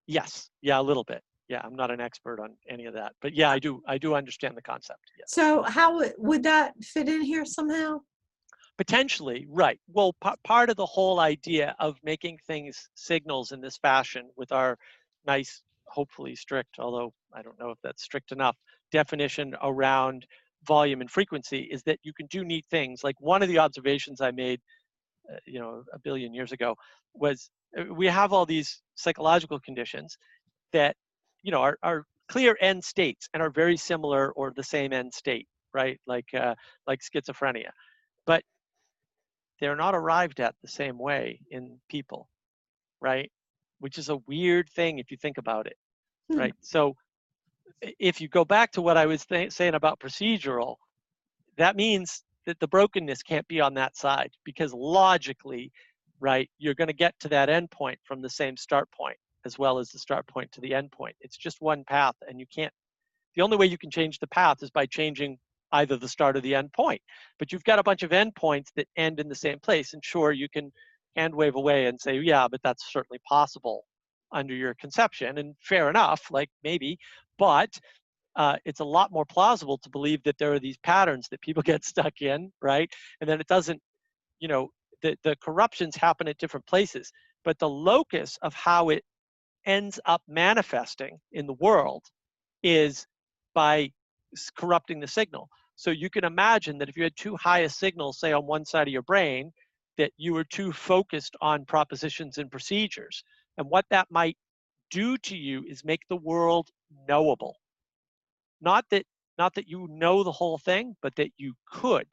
Speaker 2: Yes. Yeah, a little bit. Yeah, I'm not an expert on any of that, but yeah, I do. I do understand the concept. Yes.
Speaker 1: So how would- that fit in here somehow?
Speaker 2: Potentially, right. Well, pa- part of the whole idea of making things signals in this fashion with our nice, hopefully strict, although I don't know if that's strict enough, definition around volume and frequency is that you can do neat things. Like one of the observations I made, you know, a billion years ago was uh, we have all these psychological conditions that, you know, are, are clear end states and are very similar or the same end state, right? Like, uh, like schizophrenia. But they're not arrived at the same way in people, right? Which is a weird thing if you think about it,
Speaker 1: Hmm.
Speaker 2: right? So if you go back to what I was th- saying about procedural, that means that the brokenness can't be on that side because logically, right, you're going to get to that end point from the same start point as well as the start point to the end point. It's just one path, and you can't. The only way you can change the path is by changing either the start or the end point. But you've got a bunch of end points that end in the same place, and sure, you can hand wave away and say, yeah, but that's certainly possible under your conception, and fair enough, like maybe, but uh, it's a lot more plausible to believe that there are these patterns that people get stuck in, right? And then it doesn't, you know, the, the corruptions happen at different places, but the locus of how it ends up manifesting in the world is by corrupting the signal. So you can imagine that if you had too high a signal, say on one side of your brain, that you were too focused on propositions and procedures. And what that might do to you is make the world knowable. Not that not that you know the whole thing, but that you could.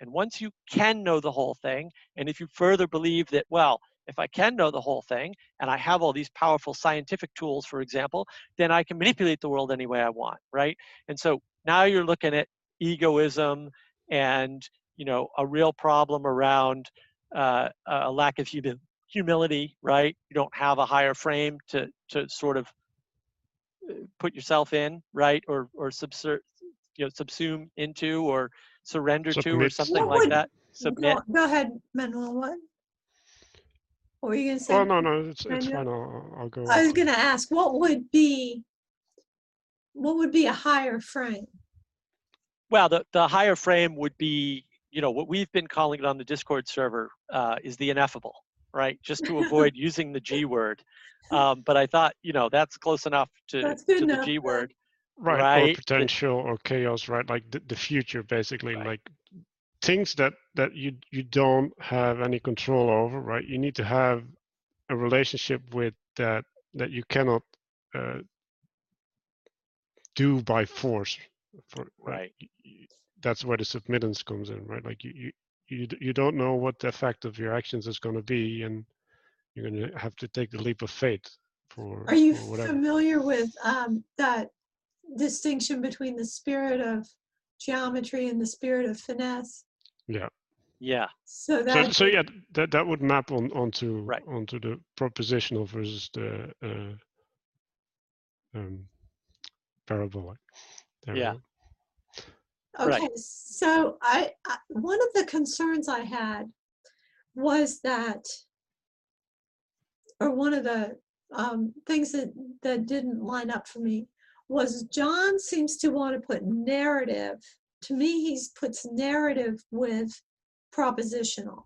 Speaker 2: And once you can know the whole thing, and if you further believe that, well, if I can know the whole thing and I have all these powerful scientific tools, for example, then I can manipulate the world any way I want, right? And so now you're looking at egoism and you know a real problem around uh, a lack of humi- humility, right? You don't have a higher frame to to sort of put yourself in, right, or or subser- you know subsume into or surrender to or something
Speaker 1: What
Speaker 2: like
Speaker 1: would-
Speaker 2: that. Submit.
Speaker 1: Go, go ahead, Manuel. What? What were you gonna say?
Speaker 3: Oh no, no, it's it's
Speaker 1: Manuel?
Speaker 3: fine. I'll, I'll go.
Speaker 1: I was gonna ask, what would be, what would be a higher frame?
Speaker 2: Well, the, the higher frame would be, you know, what we've been calling it on the Discord server uh, is the ineffable, right? Just to avoid using the G word. Um, but I thought, you know, that's close enough to,
Speaker 1: That's good
Speaker 2: to the G word.
Speaker 3: right,
Speaker 2: right,
Speaker 3: or
Speaker 2: that-
Speaker 3: potential or chaos, right? Like the, the future, basically.
Speaker 2: Right.
Speaker 3: Like things that that you you don't have any control over, right? You need to have a relationship with that that you cannot uh, do by force. For
Speaker 2: Right.
Speaker 3: y- y- That's where the submittance comes in, right? Like you you you, you don't know what the effect of your actions is going to be, and you're going to have to take the leap of faith for,
Speaker 1: Are you
Speaker 3: for
Speaker 1: familiar with um, that distinction between the spirit of geometry and the spirit of finesse?
Speaker 3: Yeah.
Speaker 2: Yeah.
Speaker 1: So
Speaker 3: So,
Speaker 1: that
Speaker 3: so yeah, that that would map on onto
Speaker 2: Right.
Speaker 3: onto the propositional versus the uh, um, parabolic. There
Speaker 2: Yeah.
Speaker 3: Go.
Speaker 2: right.
Speaker 1: Okay, so I, I one of the concerns I had was that, or one of the um, things that that didn't line up for me was John seems to want to put narrative. To me, he puts narrative with propositional.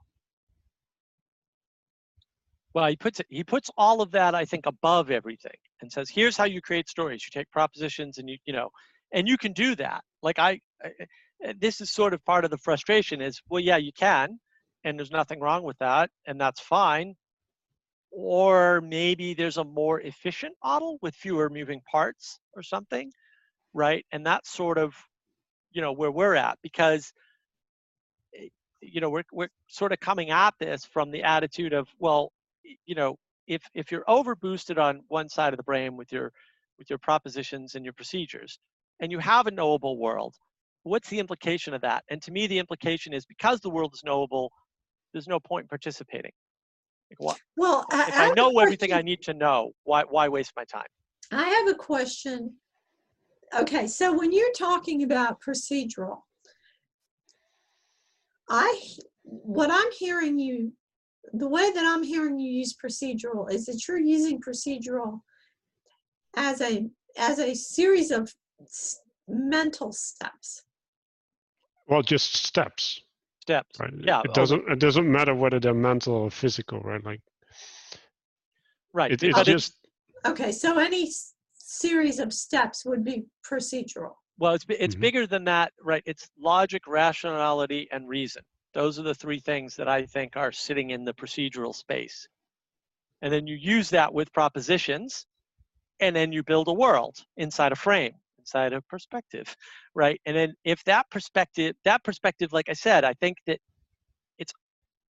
Speaker 2: Well, he puts it, he puts all of that, I think, above everything and says, here's how you create stories. You take propositions and you, you know, and you can do that. Like I- this is sort of part of the frustration is, well, yeah, you can, and there's nothing wrong with that, and that's fine. Or maybe there's a more efficient model with fewer moving parts or something, right? And that's sort of, you know, where we're at because eh, you know we're, we're sort of coming at this from the attitude of well you know if if you're over boosted on one side of the brain with your with your propositions and your procedures and you have a knowable world what's the implication of that and to me the implication is because the world is knowable there's no point in participating like, what,
Speaker 1: Well, I,
Speaker 2: if
Speaker 1: I
Speaker 2: i know everything i need to know why why waste my time
Speaker 1: I have a question. Okay, so when you're talking about procedural, I what I'm hearing you, the way that I'm hearing you use procedural is that you're using procedural as a, as a series of mental steps.
Speaker 3: Well, just steps,
Speaker 2: steps
Speaker 3: right?
Speaker 2: Yeah,
Speaker 3: It
Speaker 2: over-
Speaker 3: doesn't it doesn't matter whether they're mental or physical, right? Like
Speaker 2: right
Speaker 3: it,
Speaker 2: but
Speaker 3: it's
Speaker 2: it's-
Speaker 3: just
Speaker 1: Okay, so any s- series of steps would be procedural.
Speaker 2: Well, it's bi- it's
Speaker 3: Mhm.
Speaker 2: bigger than that, right? It's logic, rationality, and reason. Those are the three things that I think are sitting in the procedural space. And then you use that with propositions, and then you build a world inside a frame, inside of perspective, right? And then if that perspective, that perspective, like I said, I think that it's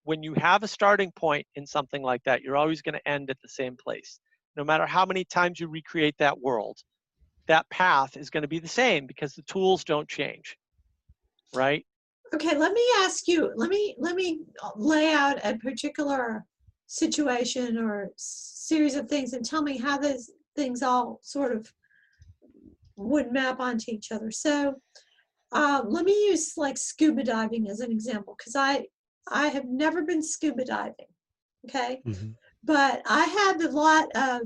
Speaker 2: when you have a starting point in something like that, you're always going to end at the same place. No matter how many times you recreate that world, that path is going to be the same because the tools don't change right
Speaker 1: Okay, let me ask you, let me, let me uh, lay out a particular situation or series of things and tell me how those things all sort of would map onto each other. So uh, let me use like scuba diving as an example, because I, I have never been scuba diving, okay?
Speaker 3: Mhm.
Speaker 1: But I have a lot of,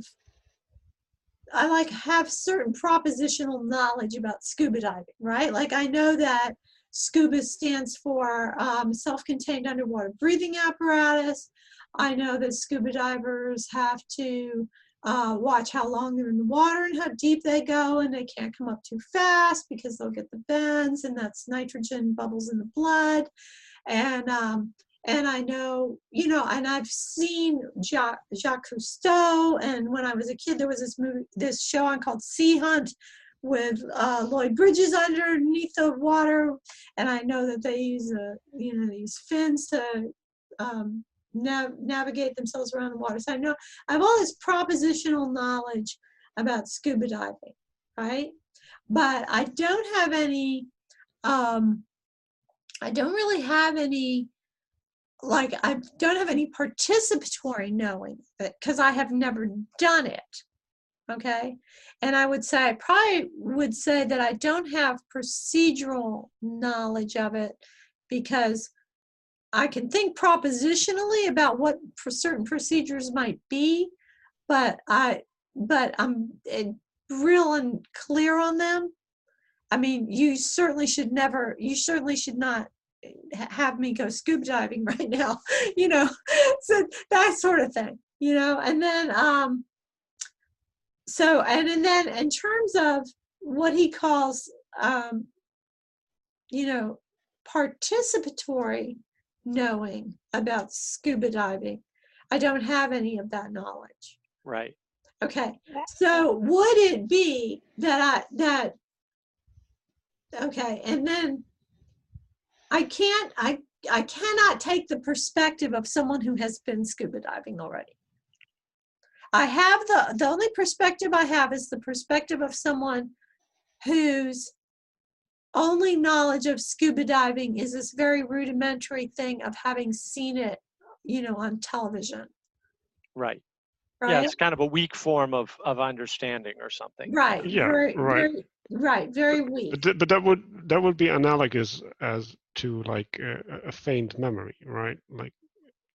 Speaker 1: I like have certain propositional knowledge about scuba diving, right? Like I know that SCUBA stands for um, self-contained underwater breathing apparatus. I know that scuba divers have to uh, watch how long they're in the water and how deep they go, and they can't come up too fast because they'll get the bends, and that's nitrogen bubbles in the blood. And um, and I know, you know, and I've seen Jacques, Jacques Cousteau, and when I was a kid, there was this movie, this show on called Sea Hunt with uh, Lloyd Bridges underneath the water, and I know that they use a, you know, they use fins to um, nav- navigate themselves around the water. So I know I have all this propositional knowledge about scuba diving, right? But I don't have any. Um, I don't really have any like I don't have any participatory knowing because I have never done it. Okay. And I would say, I probably would say that I don't have procedural knowledge of it because I can think propositionally about what certain procedures might be, but I, but I'm eh, real and clear on them. I mean, you certainly should never, you certainly should not have me go scuba diving right now, you know, so that sort of thing, you know, and then, um, so, and, and then in terms of what he calls, um, you know, participatory Mm. knowing about scuba diving. I don't have any of that knowledge.
Speaker 2: Right.
Speaker 1: Okay, so would it be that I, that, okay, and then I can't, I, I cannot take the perspective of someone who has been scuba diving already. I have the, the only perspective I have is the perspective of someone whose only knowledge of scuba diving is this very rudimentary thing of having seen it, you know, on television,
Speaker 2: Right. Yeah, it's kind of a weak form of of understanding or something.
Speaker 1: Right,
Speaker 3: Yeah,
Speaker 1: very,
Speaker 3: right.
Speaker 1: very, right, very weak.
Speaker 3: But, th- but that would that would be analogous as to like a, a- a faint memory, right? Like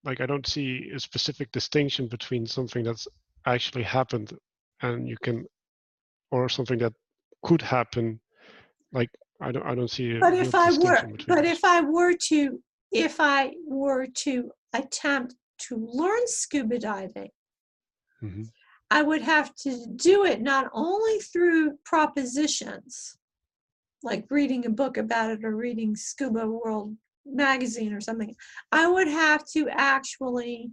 Speaker 3: like I don't see a specific distinction between something that's actually happened and you can or something that could happen. Like I don't I don't see. A
Speaker 1: But if I were, but
Speaker 3: those.
Speaker 1: if I were to, if I were to attempt to learn scuba diving,
Speaker 3: Mhm.
Speaker 1: I would have to do it not only through propositions, like reading a book about it or reading Scuba World magazine or something. I would have to actually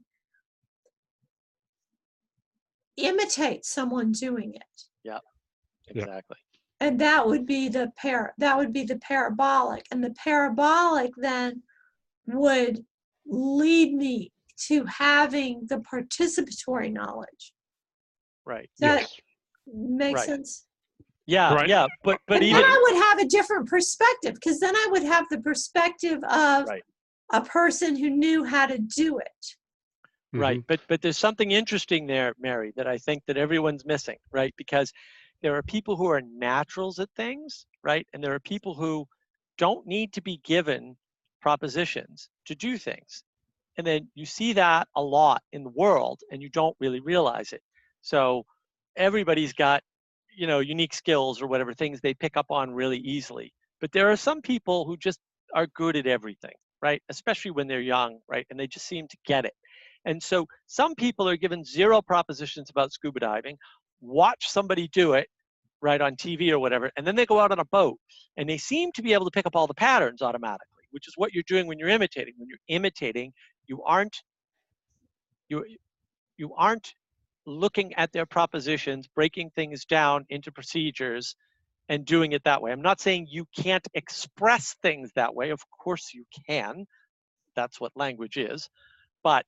Speaker 1: imitate someone doing it.
Speaker 3: Yeah.
Speaker 2: Exactly.
Speaker 1: And that would be the par that would be the parabolic and the parabolic then would lead me to having the participatory knowledge
Speaker 2: Right.
Speaker 1: that
Speaker 3: yes.
Speaker 1: makes
Speaker 2: Right.
Speaker 1: sense
Speaker 2: Yeah.
Speaker 3: Right.
Speaker 2: Yeah. But but
Speaker 1: and
Speaker 2: even
Speaker 1: then i would have a different perspective because then i would have the perspective of
Speaker 2: Right.
Speaker 1: a person who knew how to do it
Speaker 2: Right.
Speaker 3: Mhm.
Speaker 2: But but there's something interesting there, Mary, that I think that everyone's missing, right? Because there are people who are naturals at things, right? And there are people who don't need to be given propositions to do things. And then you see that a lot in the world and you don't really realize it. So everybody's got, you know, unique skills or whatever things they pick up on really easily. But there are some people who just are good at everything, right? Especially when they're young, right? And they just seem to get it. And so some people are given zero propositions about scuba diving, watch somebody do it right on TV or whatever, and then they go out on a boat and they seem to be able to pick up all the patterns automatically, which is what you're doing when you're imitating. When you're imitating, you aren't you you aren't looking at their propositions, breaking things down into procedures and doing it that way. I'm not saying you can't express things that way. Of course you can. That's what language is. But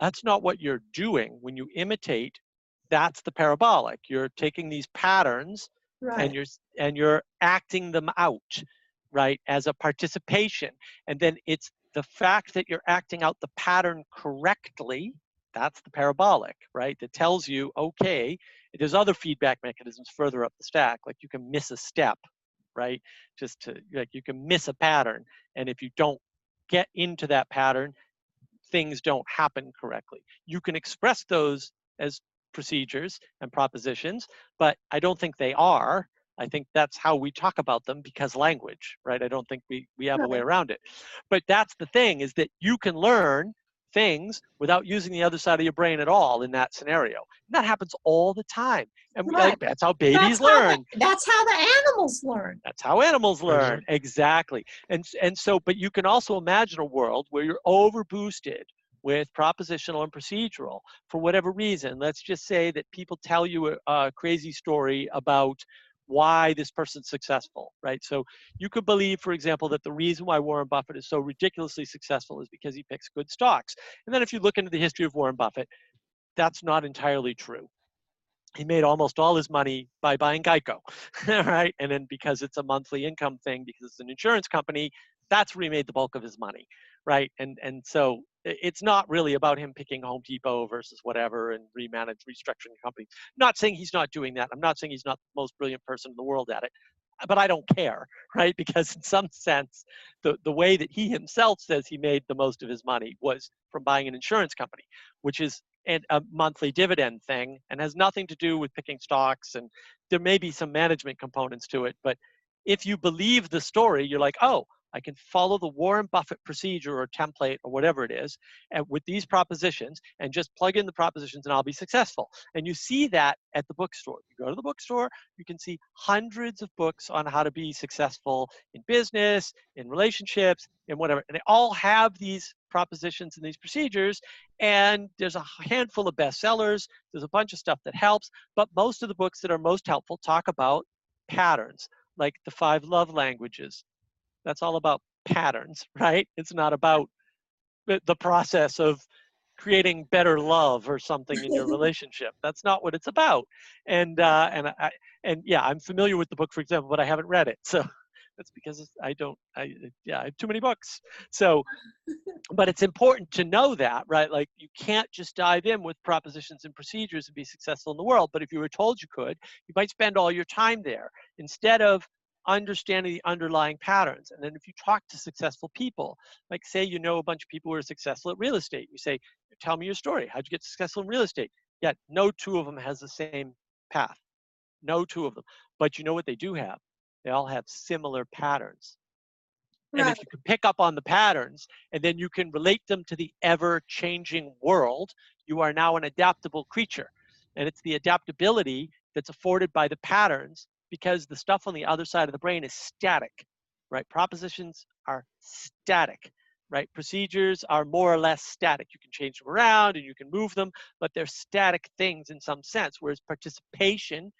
Speaker 2: that's not what you're doing when you imitate that's the parabolic. You're taking these patterns
Speaker 1: right.
Speaker 2: and you're and you're acting them out right as a participation. And then it's the fact that you're acting out the pattern correctly that's the parabolic right that tells you okay there's other feedback mechanisms further up the stack like you can miss a step right just to like you can miss a pattern. And if you don't get into that pattern things don't happen correctly. You can express those as procedures and propositions, but I don't think they are. I mm. think that's how we talk about them because language, right? I don't think we, we have a way around it. But that's the thing is that you can learn things without using the other side of your brain at all in that scenario. And that happens all the time. And we- like, that's how
Speaker 1: that's
Speaker 2: babies
Speaker 1: how
Speaker 2: learn.
Speaker 1: the, that's how the animals learn
Speaker 2: That's how animals learn. Exactly. And and so, but you can also imagine a world where you're over boosted with propositional and procedural for whatever reason. Let's just say that people tell you a, a crazy story about why this person's successful, right? So you could believe, for example, that the reason why Warren Buffett is so ridiculously successful is because he picks good stocks. And then if you look into the history of Warren Buffett, that's not entirely true he made almost all his money by buying Geico, right? And then because it's a monthly income thing, because it's an insurance company, that's where he made the bulk of his money, right? And and so it's not really about him picking Home Depot versus whatever and remanage, restructuring company. Not saying he's not doing that. I'm not saying he's not the most brilliant person in the world at it, uh, but I don't care, right? Because in some sense, the the way that he himself says he made the most of his money was from buying an insurance company, which is and a monthly dividend thing and has nothing to do with picking stocks and there may be some management components to it but if you believe the story you're like oh I can follow the Warren Buffett procedure or template or whatever it is and with these propositions and just plug in the propositions and I'll be successful. And you see that at the bookstore. You go to the bookstore, you can see hundreds of books on how to be successful in business, in relationships, in whatever. And they all have these propositions and these procedures. And there's a handful of bestsellers. There's a bunch of stuff that helps. But most of the books that are most helpful talk about patterns, like the five love languages. That's all about patterns, right? It's not about the, process of creating better love or something in your relationship. That's not what it's about. And uh, and I and yeah, I'm familiar with the book, for example, but I haven't read it. So that's because I don't. I yeah, I have too many books. So, but it's important to know that, right? Like you can't just dive in with propositions and procedures and be successful in the world. But if you were told you could, you might spend all your time there instead of understanding the underlying patterns. And then if you talk to successful people, like say you know a bunch of people who are successful at real estate, you say, tell me your story. How'd you get successful in real estate? Yet no two of them has the same path. No two of them. But you know what they do have? They all have similar patterns.
Speaker 1: Right.
Speaker 2: And if you can pick up on the patterns and then you can relate them to the ever changing world, you are now an adaptable creature. And it's the adaptability that's afforded by the patterns because the stuff on the other side of the brain is static, right? Propositions are static, right? Procedures are more or less static. You can change them around and you can move them, but they're static things in some sense. Whereas participation,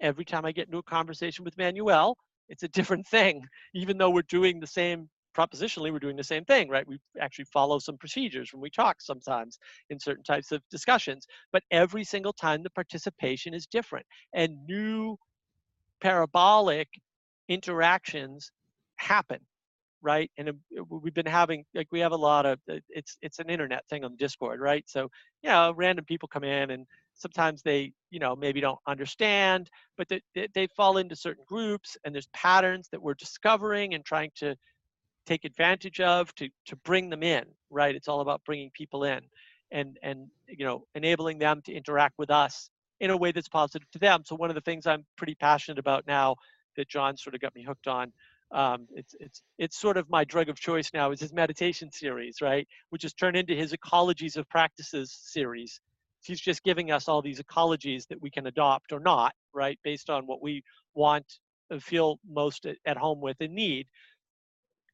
Speaker 2: every time I get into a conversation with Manuel, it's a different thing, even though we're doing the same propositionally we're doing the same thing right we actually follow some procedures when we talk sometimes in certain types of discussions but every single time the participation is different and new parabolic interactions happen right? And um, we've been having like we have a lot of uh, it's it's an internet thing on discord right? So you know random people come in and sometimes they you know maybe don't understand but they, they, they fall into certain groups and there's patterns that we're discovering and trying to take advantage of to to bring them in right? It's all about bringing people in and and you know enabling them to interact with us in a way that's positive to them. So one of the things i'm pretty passionate about now that john sort of got me hooked on um, it's it's it's sort of my drug of choice now is his meditation series right? Which has turned into his ecologies of practices series. He's just giving us all these ecologies that we can adopt or not right? Based on what we want and feel most at- at home with and need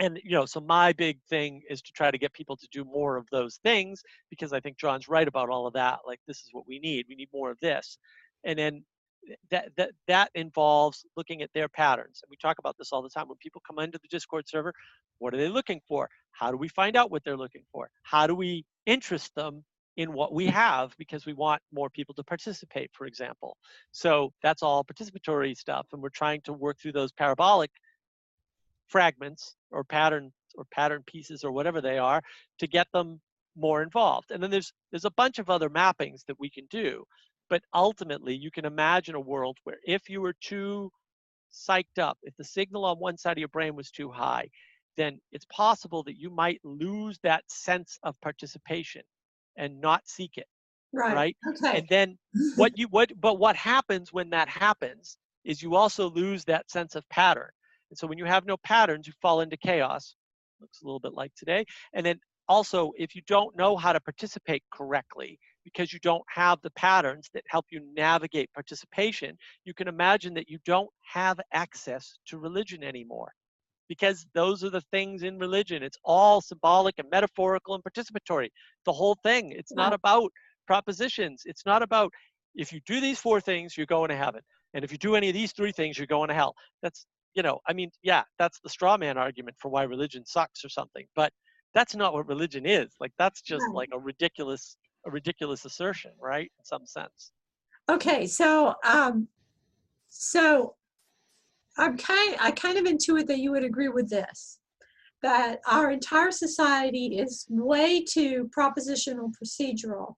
Speaker 2: and you know so my big thing is to try to get people to do more of those things because i think john's right about all of that like this is what we need. We need more of this. And then eh, that that that involves looking at their patterns and we talk about this all the time. When people come into the discord server what are they looking for? How do we find out what they're looking for? How do we interest them in what we have because we want more people to participate for example? So that's all participatory stuff and we're trying to work through those parabolic fragments or pattern or pattern pieces or whatever they are to get them more involved and then there's there's a bunch of other mappings that we can do but ultimately you can imagine a world where if you were too psyched up if the signal on one side of your brain was too high then it's possible that you might lose that sense of participation and not seek it
Speaker 1: Right.
Speaker 2: right
Speaker 1: Okay.
Speaker 2: and then what you what but what happens when that happens is you also lose that sense of pattern and so when you have no patterns you fall into chaos. Looks a little bit like today. And then also if you don't know how to participate correctly because you don't have the patterns that help you navigate participation you can imagine that you don't have access to religion anymore. Because those are the things in religion. It's all symbolic and metaphorical and participatory. The whole thing. It's not about propositions. It's not about if you do these four things, you're going to heaven. And if you do any of these three things, you're going to hell. That's, you know, I mean, yeah, that's the straw man argument for why religion sucks or something. But that's not what religion is. Like that's just like a ridiculous, a ridiculous assertion, right? In some sense.
Speaker 1: Okay, so um, so I'm kind I kind of intuit that you would agree with this, that our entire society is way too propositional procedural.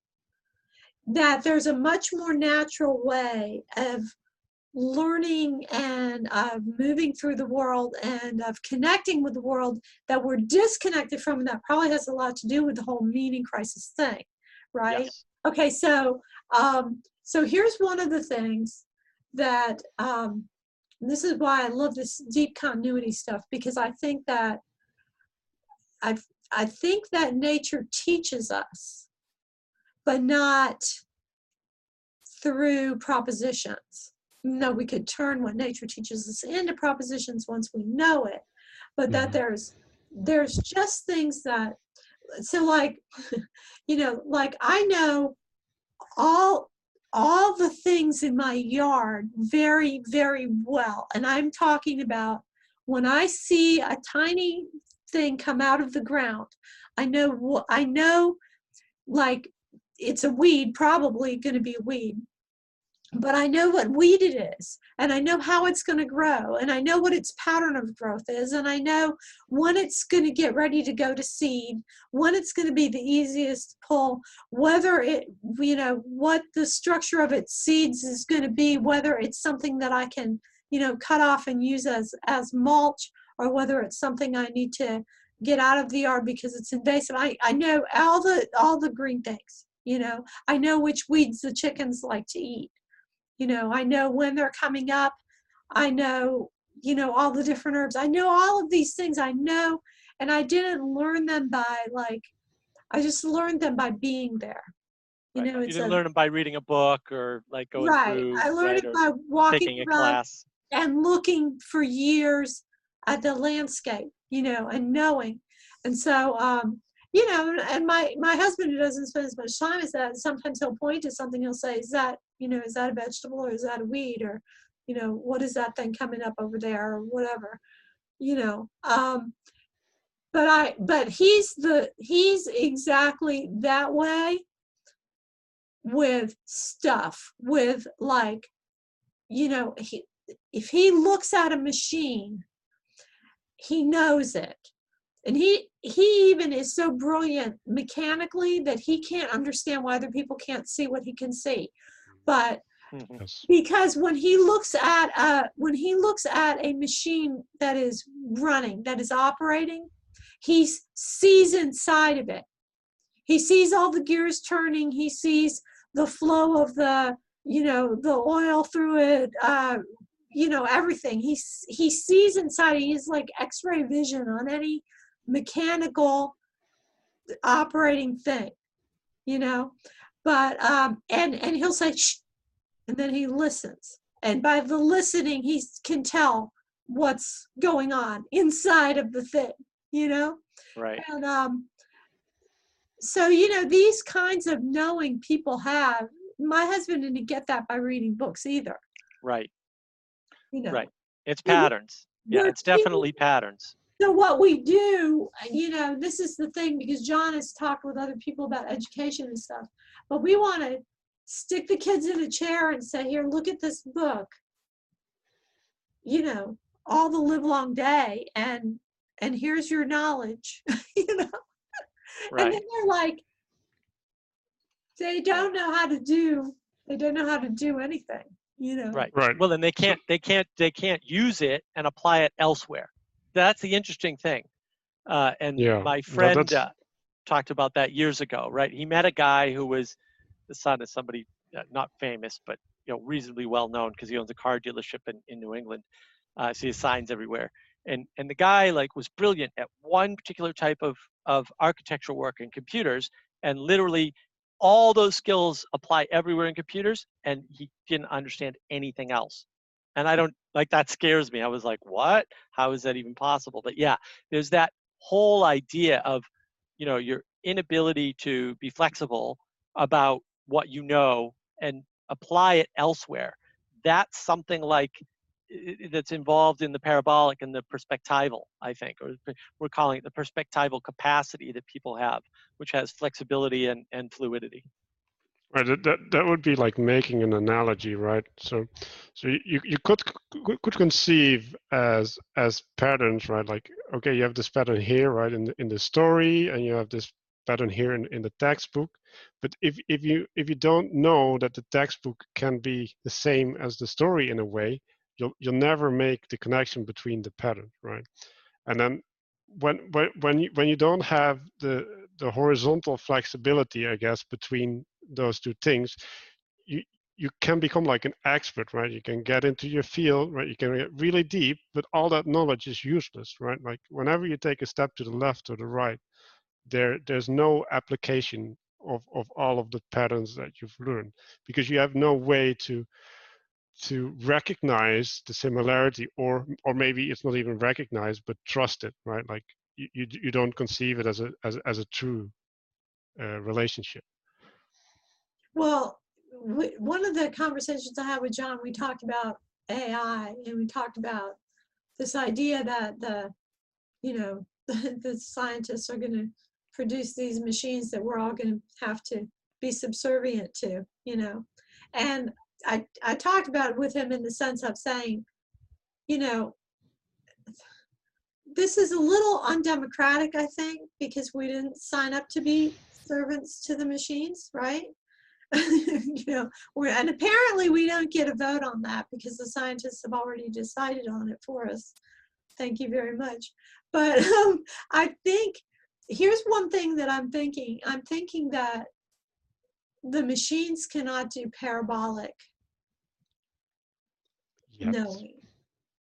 Speaker 1: That there's a much more natural way of learning and uh, moving through the world and of connecting with the world that we're disconnected from, and that probably has a lot to do with the whole meaning crisis thing, right?
Speaker 2: Yes.
Speaker 1: Okay, so um, so here's one of the things that um, this is why I love this deep continuity stuff because I think that I I think that nature teaches us, but not through propositions. No, we could turn what nature teaches us into propositions once we know it, but that
Speaker 3: Mhm.
Speaker 1: there's there's just things that so like you know like I know all all the things in my yard very very well. And I'm talking about when I see a tiny thing come out of the ground I know I know like it's a weed probably going to be a weed but I know what weed it is, and I know how it's going to grow, and I know what its pattern of growth is, and I know when it's going to get ready to go to seed, when it's going to be the easiest to pull, whether it, you know, what the structure of its seeds is going to be, whether it's something that I can, you know, cut off and use as as mulch, or whether it's something I need to get out of the yard because it's invasive. I, I know all the all the green things, you know. I know which weeds the chickens like to eat you know i know when they're coming up. I know you know all the different herbs. I know all of these things i know and i didn't learn them by like i just learned them by being there. You
Speaker 2: Right.
Speaker 1: know
Speaker 2: you
Speaker 1: it's
Speaker 2: didn't
Speaker 1: a,
Speaker 2: learn them by reading a book or like going
Speaker 1: right.
Speaker 2: through
Speaker 1: i learned
Speaker 2: right,
Speaker 1: it by walking
Speaker 2: taking a
Speaker 1: around
Speaker 2: class.
Speaker 1: and looking for years at the landscape you know and knowing. And so um you know and my my husband who doesn't spend as much time as that sometimes he'll point to something he'll say is that you know is that a vegetable or is that a weed or you know what is that thing coming up over there or whatever you know um but i but he's the he's exactly that way with stuff with like you know he if he looks at a machine he knows it. And he he even is so brilliant mechanically that he can't understand why other people can't see what he can see but
Speaker 2: Mhm.
Speaker 3: Yes.
Speaker 1: because when he looks at uh when he looks at a machine that is running that is operating he sees inside of it. He sees all the gears turning. He sees the flow of the you know the oil through it uh you know everything. He he sees inside. He's like x-ray vision on any mechanical operating thing you know but um and and he'll say Shh, and then he listens and by the listening he can tell what's going on inside of the thing you know
Speaker 2: Right.
Speaker 1: and um so you know these kinds of knowing people have my husband didn't get that by reading books either
Speaker 2: Right.
Speaker 1: you know
Speaker 2: Right. It's patterns. Yeah,
Speaker 1: we're
Speaker 2: it's definitely patterns.
Speaker 1: so what we do you know this is the thing because john has talked with other people about education and stuff but we want to stick the kids in a chair and say here look at this book you know all the live long day and and here's your knowledge you know and then they're like they don't know how to do they don't know how to do anything you know
Speaker 2: Right.
Speaker 3: Right.
Speaker 2: Well, then they can't they can't they can't use it and apply it elsewhere. That's the interesting thing. Uh, and
Speaker 3: Yeah,
Speaker 2: my friend
Speaker 3: that's-
Speaker 2: uh, talked about that years ago. Right. He met a guy who was the son of somebody uh, not famous, but you know reasonably well known because he owns a car dealership in, in New England. Uh, see his signs everywhere. And and the guy like was brilliant at one particular type of of architectural work in computers, and literally all those skills apply everywhere in computers and he didn't understand anything else and i don't like that scares me i was like what how is that even possible but yeah there's that whole idea of you know your inability to be flexible about what you know and apply it elsewhere. That's something like that's involved in the parabolic and the perspectival i think or we're calling it the perspectival capacity that people have which has flexibility and, and fluidity
Speaker 3: Right, that, that that would be like making an analogy, right? So, so you you could could conceive as as patterns, right? Like, okay, you have this pattern here, right, in the in the story, and you have this pattern here in, in the textbook. But if if you if you don't know that the textbook can be the same as the story in a way, you'll you'll never make the connection between the pattern, right? And then when when when you when you don't have the the horizontal flexibility, I guess, between those two things, you you can become like an expert, right? You can get into your field, right? You can get really deep, but all that knowledge is useless, right? Like whenever you take a step to the left or the right, there there's no application of, of all of the patterns that you've learned because you have no way to to recognize the similarity or or maybe it's not even recognized but trust it right like you you, don't conceive it as a as, as a true uh, relationship
Speaker 1: Well, one of the conversations I had with John, we talked about AI and we talked about this idea that the, you know, the, scientists are going to produce these machines that we're all going to have to be subservient to, you know. And I, I talked about it with him in the sense of saying, you know, this is a little undemocratic, I think, because we didn't sign up to be servants to the machines, right? you know, we're, and apparently we don't get a vote on that because the scientists have already decided on it for us. Thank you very much. But um, I think here's one thing that I'm thinking. I'm thinking that the machines cannot do parabolic
Speaker 3: Yet.
Speaker 1: knowing.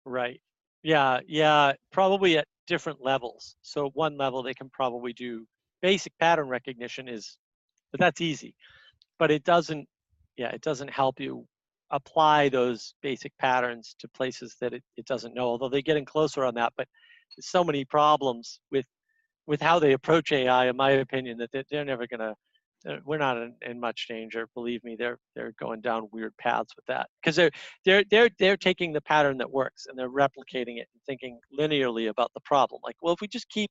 Speaker 2: Right. Yeah, yeah, probably at different levels. So one level they can probably do basic pattern recognition is but that's easy. But it doesn't yeah, it doesn't help you apply those basic patterns to places that it, it doesn't know, although they're getting closer on that. But so many problems with with how they approach AI, in my opinion, that they're, never gonna Uh, we're not in, in much danger. Believe me, they're they're going down weird paths with that because they're they're they're they're taking the pattern that works and they're replicating it and thinking linearly about the problem. Like, well, if we just keep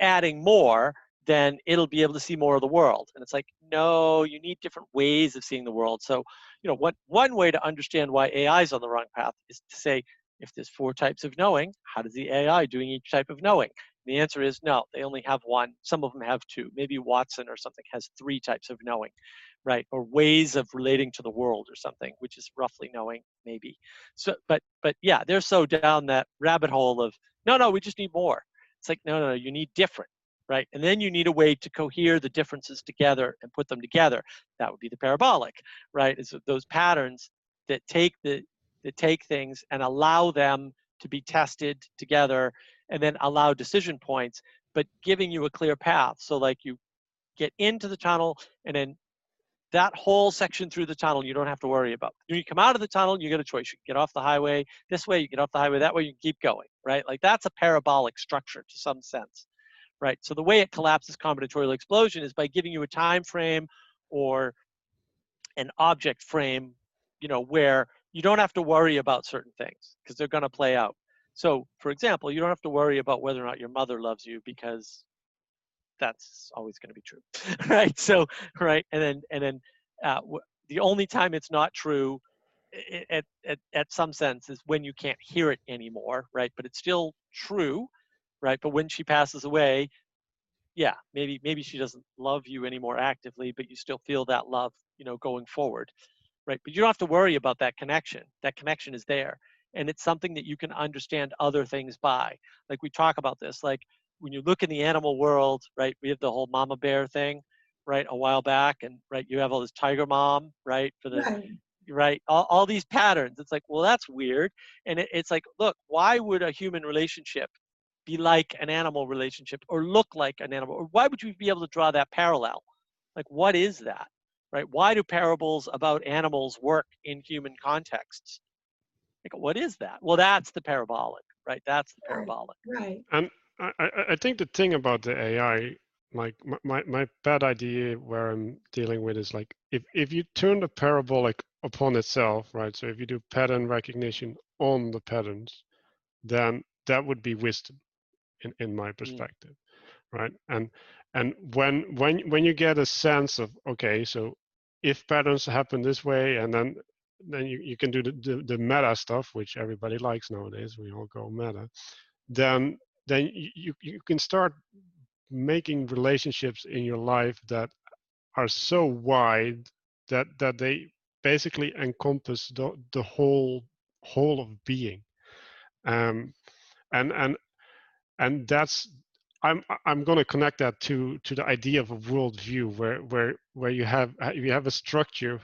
Speaker 2: adding more, then it'll be able to see more of the world. And it's like, no, you need different ways of seeing the world. So, you know, what one way to understand why AI is on the wrong path is to say, if there's four types of knowing, how does the AI doing each type of knowing? The answer is no, they only have one. Some of them have two. Maybe Watson or something has three types of knowing, right? Or ways of relating to the world or something, which is roughly knowing, maybe. So, but but yeah, they're so down that rabbit hole of no, no, we just need more. It's like no, no, no, you need different, right? And then you need a way to cohere the differences together and put them together. That would be the parabolic, right? Is those patterns that take the that take things and allow them to be tested together and then allow decision points, but giving you a clear path. So like you get into the tunnel and then that whole section through the tunnel you don't have to worry about. When you come out of the tunnel, you get a choice. You get off the highway this way, you get off the highway that way, you keep going, right? Like that's a parabolic structure to some sense, right? So the way it collapses combinatorial explosion is by giving you a time frame or an object frame, you know, where you don't have to worry about certain things because they're going to play out. So, for example, you don't have to worry about whether or not your mother loves you because that's always going to be true, right? So, right, and then and then uh, the only time it's not true, at, at at some sense, is when you can't hear it anymore, right? But it's still true, right? But when she passes away, yeah, maybe maybe she doesn't love you anymore actively, but you still feel that love, you know, going forward, right? But you don't have to worry about that connection. That connection is there and it's something that you can understand other things by. Like we talk about this, like when you look in the animal world, right? We have the whole mama bear thing, right? A while back, and right, you have all this tiger mom, right? For the
Speaker 1: Right.
Speaker 2: right all, all these patterns it's like well that's weird and it, it's like look why would a human relationship be like an animal relationship or look like an animal or why would you be able to draw that parallel like what is that right why do parables about animals work in human contexts like, what is that? Well, that's the parabolic, right? That's the parabolic.
Speaker 1: Right.
Speaker 3: I, I, I think the thing about the AI, like my, my, my bad idea where I'm dealing with is like if, if you turn the parabolic upon itself, right? So if you do pattern recognition on the patterns, then that would be wisdom in, in my mm. perspective. Right. And and when when when you get a sense of okay, so if patterns happen this way and then then you, you can do the, the, the meta stuff, which everybody likes nowadays. We all go meta. Then then you, you can start making relationships in your life that are so wide that that they basically encompass the, the whole whole of being um and and and that's i'm i'm going to connect that to to the idea of a worldview where where where you have you have a structure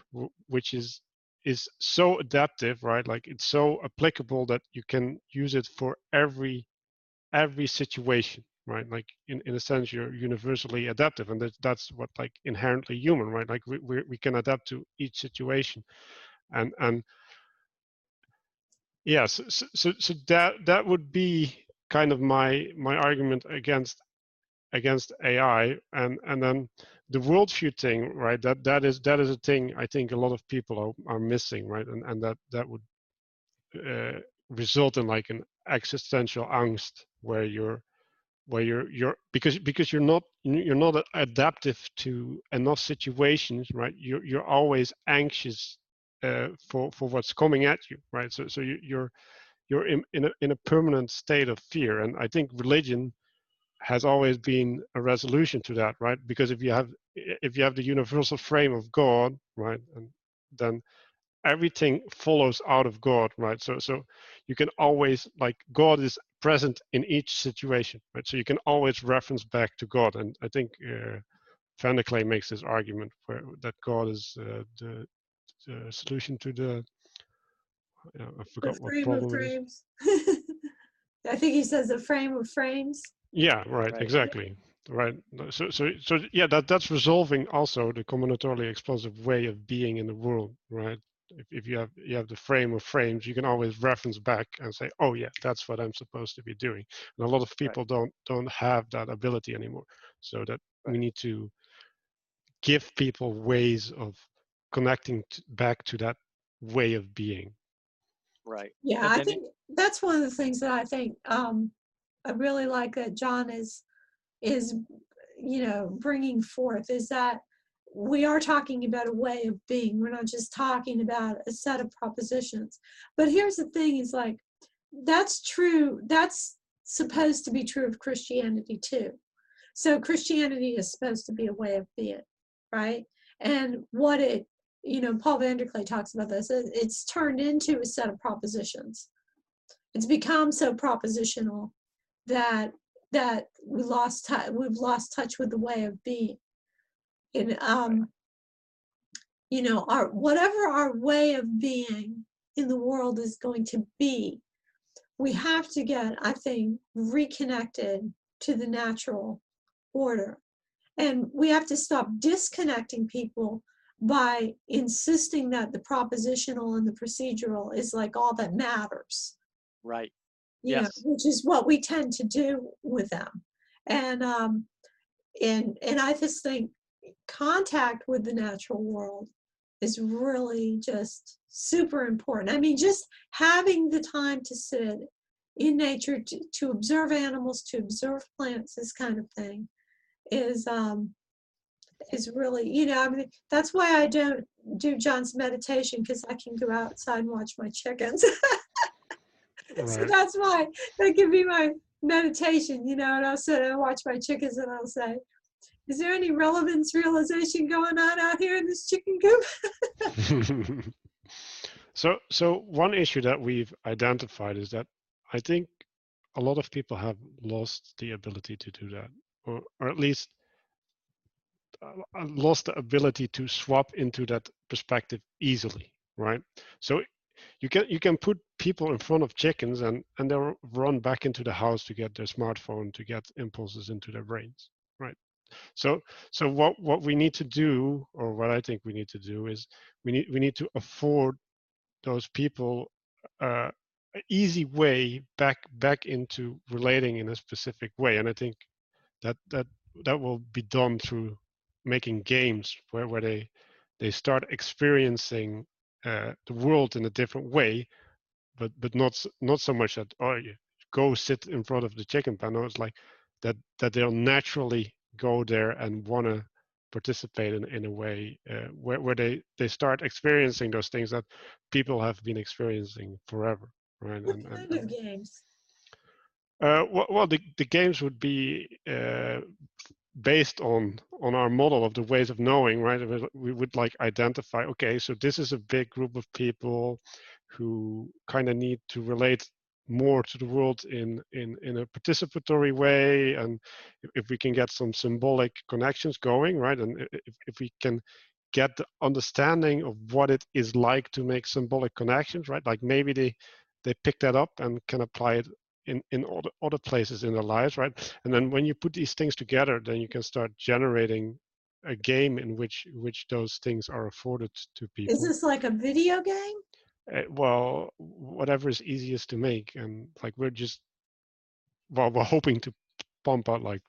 Speaker 3: which is is so adaptive, right? Like it's so applicable that you can use it for every every situation, right? Like in, in a sense, you're universally adaptive, and that's that's what like inherently human, right? Like we we, we can adapt to each situation, and and yes, so, so so that that would be kind of my my argument against against AI, and and then the worldview thing, right? That that is that is a thing I think a lot of people are, are missing, right? And and that that would uh, result in like an existential angst where you're where you're you're because because you're not you're not adaptive to enough situations, right? You're you're always anxious uh, for for what's coming at you, right? So so you, you're you're in in a in a permanent state of fear, and I think religion has always been a resolution to that, right? Because if you have if you have the universal frame of God, right, and then everything follows out of God, right? So so you can always like God is present in each situation, right? So you can always reference back to God, and I think uh, Vanderklay makes this argument where that God is uh, the, the solution to the uh, I forgot
Speaker 1: The
Speaker 3: what
Speaker 1: frame of
Speaker 3: problem it is.
Speaker 1: frames. I think he says the frame of frames.
Speaker 3: Yeah, right,
Speaker 2: Right.
Speaker 3: exactly. Right. So, so, so, yeah, that that's resolving also the combinatorially explosive way of being in the world, right? If, if you have you have the frame of frames, you can always reference back and say, oh yeah, that's what I'm supposed to be doing. And a lot of people don't don't have that ability anymore. So that we need to give people ways of connecting t- back to that way of being.
Speaker 2: Right.
Speaker 1: Yeah, I think that's one of the things that I think um, I really like that John is is you know bringing forth is that we are talking about a way of being. We're not just talking about a set of propositions. But here's the thing: is like that's true. That's supposed to be true of Christianity too. So Christianity is supposed to be a way of being, right? And what it you know, Paul Vanderklay talks about this. It's turned into a set of propositions. It's become so propositional that that we lost tou- we've lost touch with the way of being. And um, you know, our whatever our way of being in the world is going to be, we have to get, I think, reconnected to the natural order. And we have to stop disconnecting people by insisting that the propositional and the procedural is like all that matters.
Speaker 2: Right.
Speaker 1: you know, which is what we tend to do with them. And um and and i just think contact with the natural world is really just super important. I mean just having the time to sit in nature to, to observe animals to observe plants this kind of thing is um is really you know i mean that's why i don't do john's meditation because i can go outside and watch my chickens so that's why that can be my meditation, you know, and I'll sit and watch my chickens and I'll say, is there any relevance realization going on out here in this chicken coop?
Speaker 3: so so one issue that we've identified is that i think a lot of people have lost the ability to do that or, or at least lost the ability to swap into that perspective easily right? So you can you can put people in front of chickens and and they'll run back into the house to get their smartphone to get impulses into their brains right? So so what what we need to do or what i think we need to do is we need we need to afford those people uh, an easy way back back into relating in a specific way. And i think that that that will be done through making games where, where they they start experiencing uh, the world in a different way but but not not so much that oh you go sit in front of the chicken no it's like that that they'll naturally go there and want to participate in, in a way uh, where, where they they start experiencing those things that people have been experiencing forever right
Speaker 1: What
Speaker 3: and, and,
Speaker 1: kind of
Speaker 3: and
Speaker 1: games?
Speaker 3: uh, well, well the, the games would be uh, based on on our model of the ways of knowing right? We- would like identify okay so this is a big group of people who kind of need to relate more to the world in in in a participatory way. And if, if we can get some symbolic connections going right? And if, if we can get the understanding of what it is like to make symbolic connections, right? Like maybe they they pick that up and can apply it in in other other places in their lives, right? And then when you put these things together, then you can start generating a game in which which those things are afforded to people.
Speaker 1: Is this like a video game?
Speaker 3: Uh, well, whatever is easiest to make, and like we're just well, we're hoping to pump out like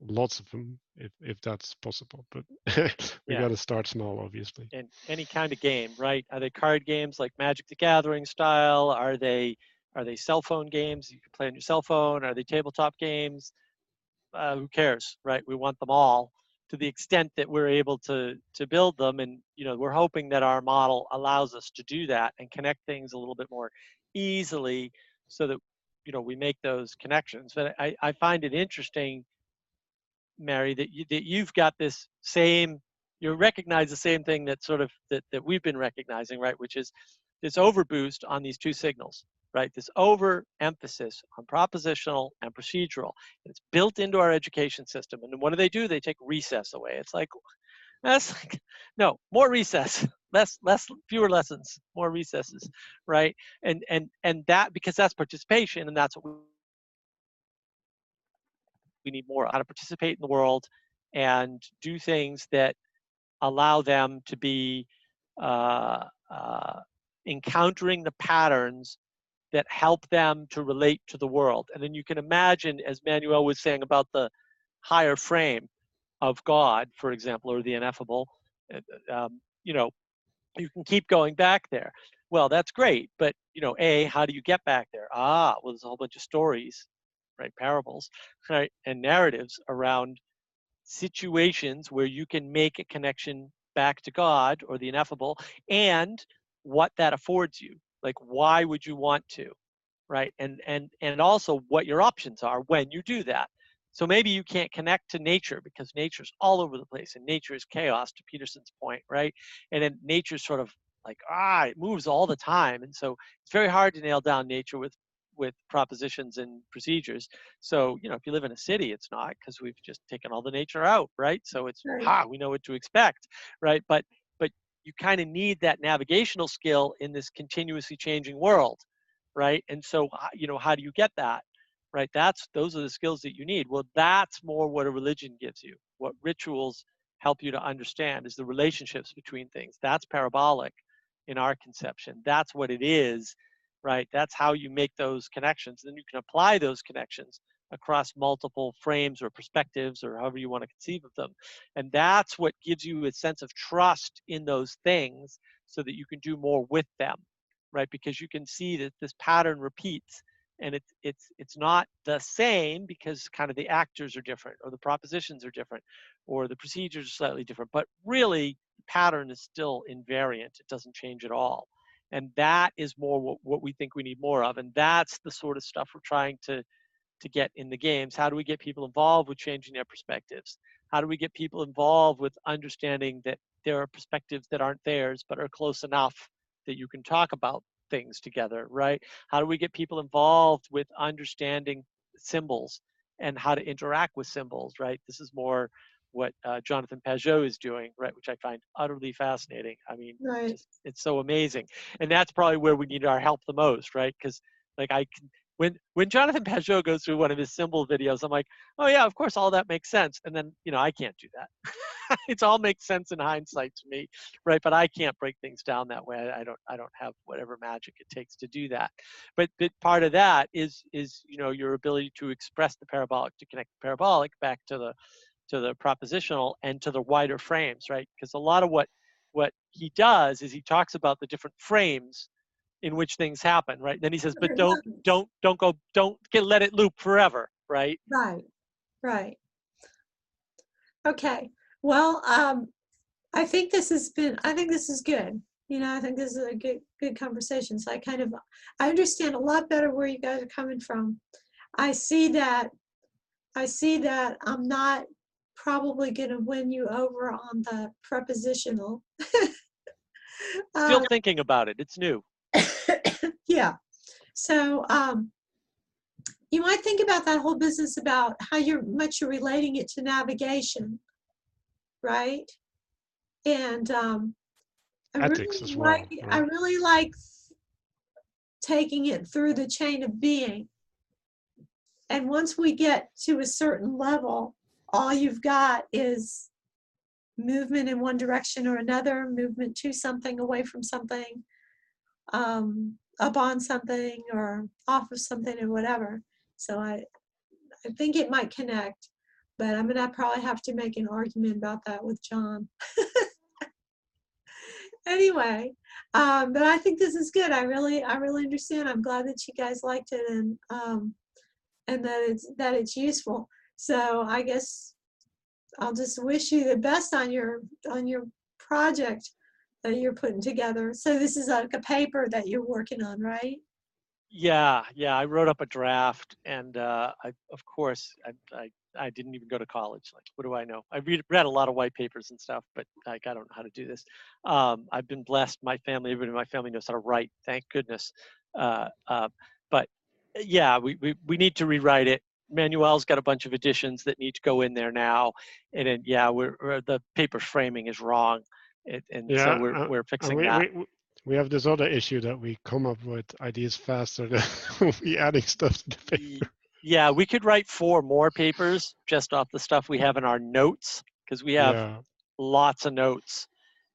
Speaker 3: lots of them if if that's possible but we
Speaker 2: Yeah.
Speaker 3: got to start small obviously
Speaker 2: in any kind of game, right? Are they card games like Magic the Gathering style? Are they are they cell phone games you can play on your cell phone? Are they tabletop games? Uh, who cares, right? We want them all to the extent that we're able to to build them, and you know we're hoping that our model allows us to do that and connect things a little bit more easily, so that you know we make those connections. But I I find it interesting, Mary, that you that you've got this same you recognize the same thing that sort of that, that we've been recognizing right which is this overboost on these two signals right? This overemphasis on propositional and procedural. It's built into our education system and what do they do? They take recess away. It's like that's like no more recess less less fewer lessons more recesses right? And and and that because that's participation and that's what we we need more how to participate in the world and do things that allow them to be uh, uh, encountering the patterns that help them to relate to the world. And then you can imagine, as Manuel was saying about the higher frame of God, for example, or the ineffable, uh, um, you know, you can keep going back there. Well, that's great, but you know, a how do you get back there? Ah, well, there's a whole bunch of stories, right? Parables, right, and narratives around situations where you can make a connection back to God or the ineffable and what that affords you. Like why would you want to? Right? And and and also what your options are when you do that. So maybe you can't connect to nature because nature's all over the place and nature is chaos to Peterson's point, right? And then nature's sort of like ah, it moves all the time. And so it's very hard to nail down nature with with propositions and procedures. So, you know, if you live in a city, it's not because we've just taken all the nature out, right? So it's
Speaker 1: Right.
Speaker 2: ha, we know what to expect, right? But but you kind of need that navigational skill in this continuously changing world, right? And so, you know, how do you get that? Right? That's those are the skills that you need. Well, that's more what a religion gives you. What rituals help you to understand is the relationships between things. That's parabolic in our conception. That's what it is right? That's how you make those connections. Then you can apply those connections across multiple frames or perspectives or however you want to conceive of them. And that's what gives you a sense of trust in those things so that you can do more with them, right? Because you can see that this pattern repeats and it's it's it's not the same because kind of the actors are different or the propositions are different or the procedures are slightly different but really the pattern is still invariant it doesn't change at all and that is more what, what we think we need more of and that's the sort of stuff we're trying to to get in the games how do we get people involved with changing their perspectives? How do we get people involved with understanding that there are perspectives that aren't theirs but are close enough that you can talk about things together right? How do we get people involved with understanding symbols and how to interact with symbols right? This is more what uh, jonathan pageau is doing right which i find utterly fascinating. I mean
Speaker 1: Right.
Speaker 2: just it's so amazing. And that's probably where we need our help the most right? Because like i can when when jonathan pageau goes through one of his symbol videos i'm like oh yeah of course all that makes sense. And then you know i can't do that. It's all makes sense in hindsight to me right? But i can't break things down that way. I don't i don't have whatever magic it takes to do that. But but part of that is is you know your ability to express the parabolic to connect the parabolic back to the to the propositional and to the wider frames right? Because a lot of what what he does is he talks about the different frames in which things happen right then he says but don't don't don't go don't get let it loop forever right
Speaker 1: Right, right. Okay, well, um, I think this has been, I think this is good. You know, I think this is a good, good conversation. So I kind of, I understand a lot better where you guys are coming from. I see that, I see that I'm not probably gonna win you over on the prepositional.
Speaker 2: still
Speaker 1: Uh,
Speaker 2: thinking about it it's new
Speaker 1: yeah. So um, you might think about that whole business about how you're much you're relating it to navigation, right? and um, I
Speaker 3: Ethics
Speaker 1: really
Speaker 3: as well,
Speaker 1: like, I really like taking it through the chain of being. And once we get to a certain level, all you've got is movement in one direction or another, movement to something, away from something, um, up on something or off of something or whatever. So I, I think it might connect, but I'm gonna probably have to make an argument about that with John. anyway, um, but I think this is good. I really, I really understand. I'm glad that you guys liked it and um, and that it's that it's useful. So I guess I'll just wish you the best on your on your project that you're putting together. So this is like a paper that you're working on, right?
Speaker 2: Yeah, yeah. I wrote up a draft, and uh, I, of course, I, I, I didn't even go to college. Like, what do I know? I read, read a lot of white papers and stuff, but like, I don't know how to do this. Um, I've been blessed. My family, everybody in my family knows how to write. Thank goodness. Uh, uh, but yeah, we, we we need to rewrite it. Manuel's got a bunch of additions that need to go in there now, and then yeah, we're, we're the paper framing is wrong, it, and
Speaker 3: Yeah,
Speaker 2: so we're
Speaker 3: uh,
Speaker 2: we're fixing
Speaker 3: we,
Speaker 2: that.
Speaker 3: we, we- we have this other issue that we come up with ideas faster than we adding stuff to the paper.
Speaker 2: Yeah, we could write four more papers just off the stuff we have in our notes because we have
Speaker 3: Yeah,
Speaker 2: lots of notes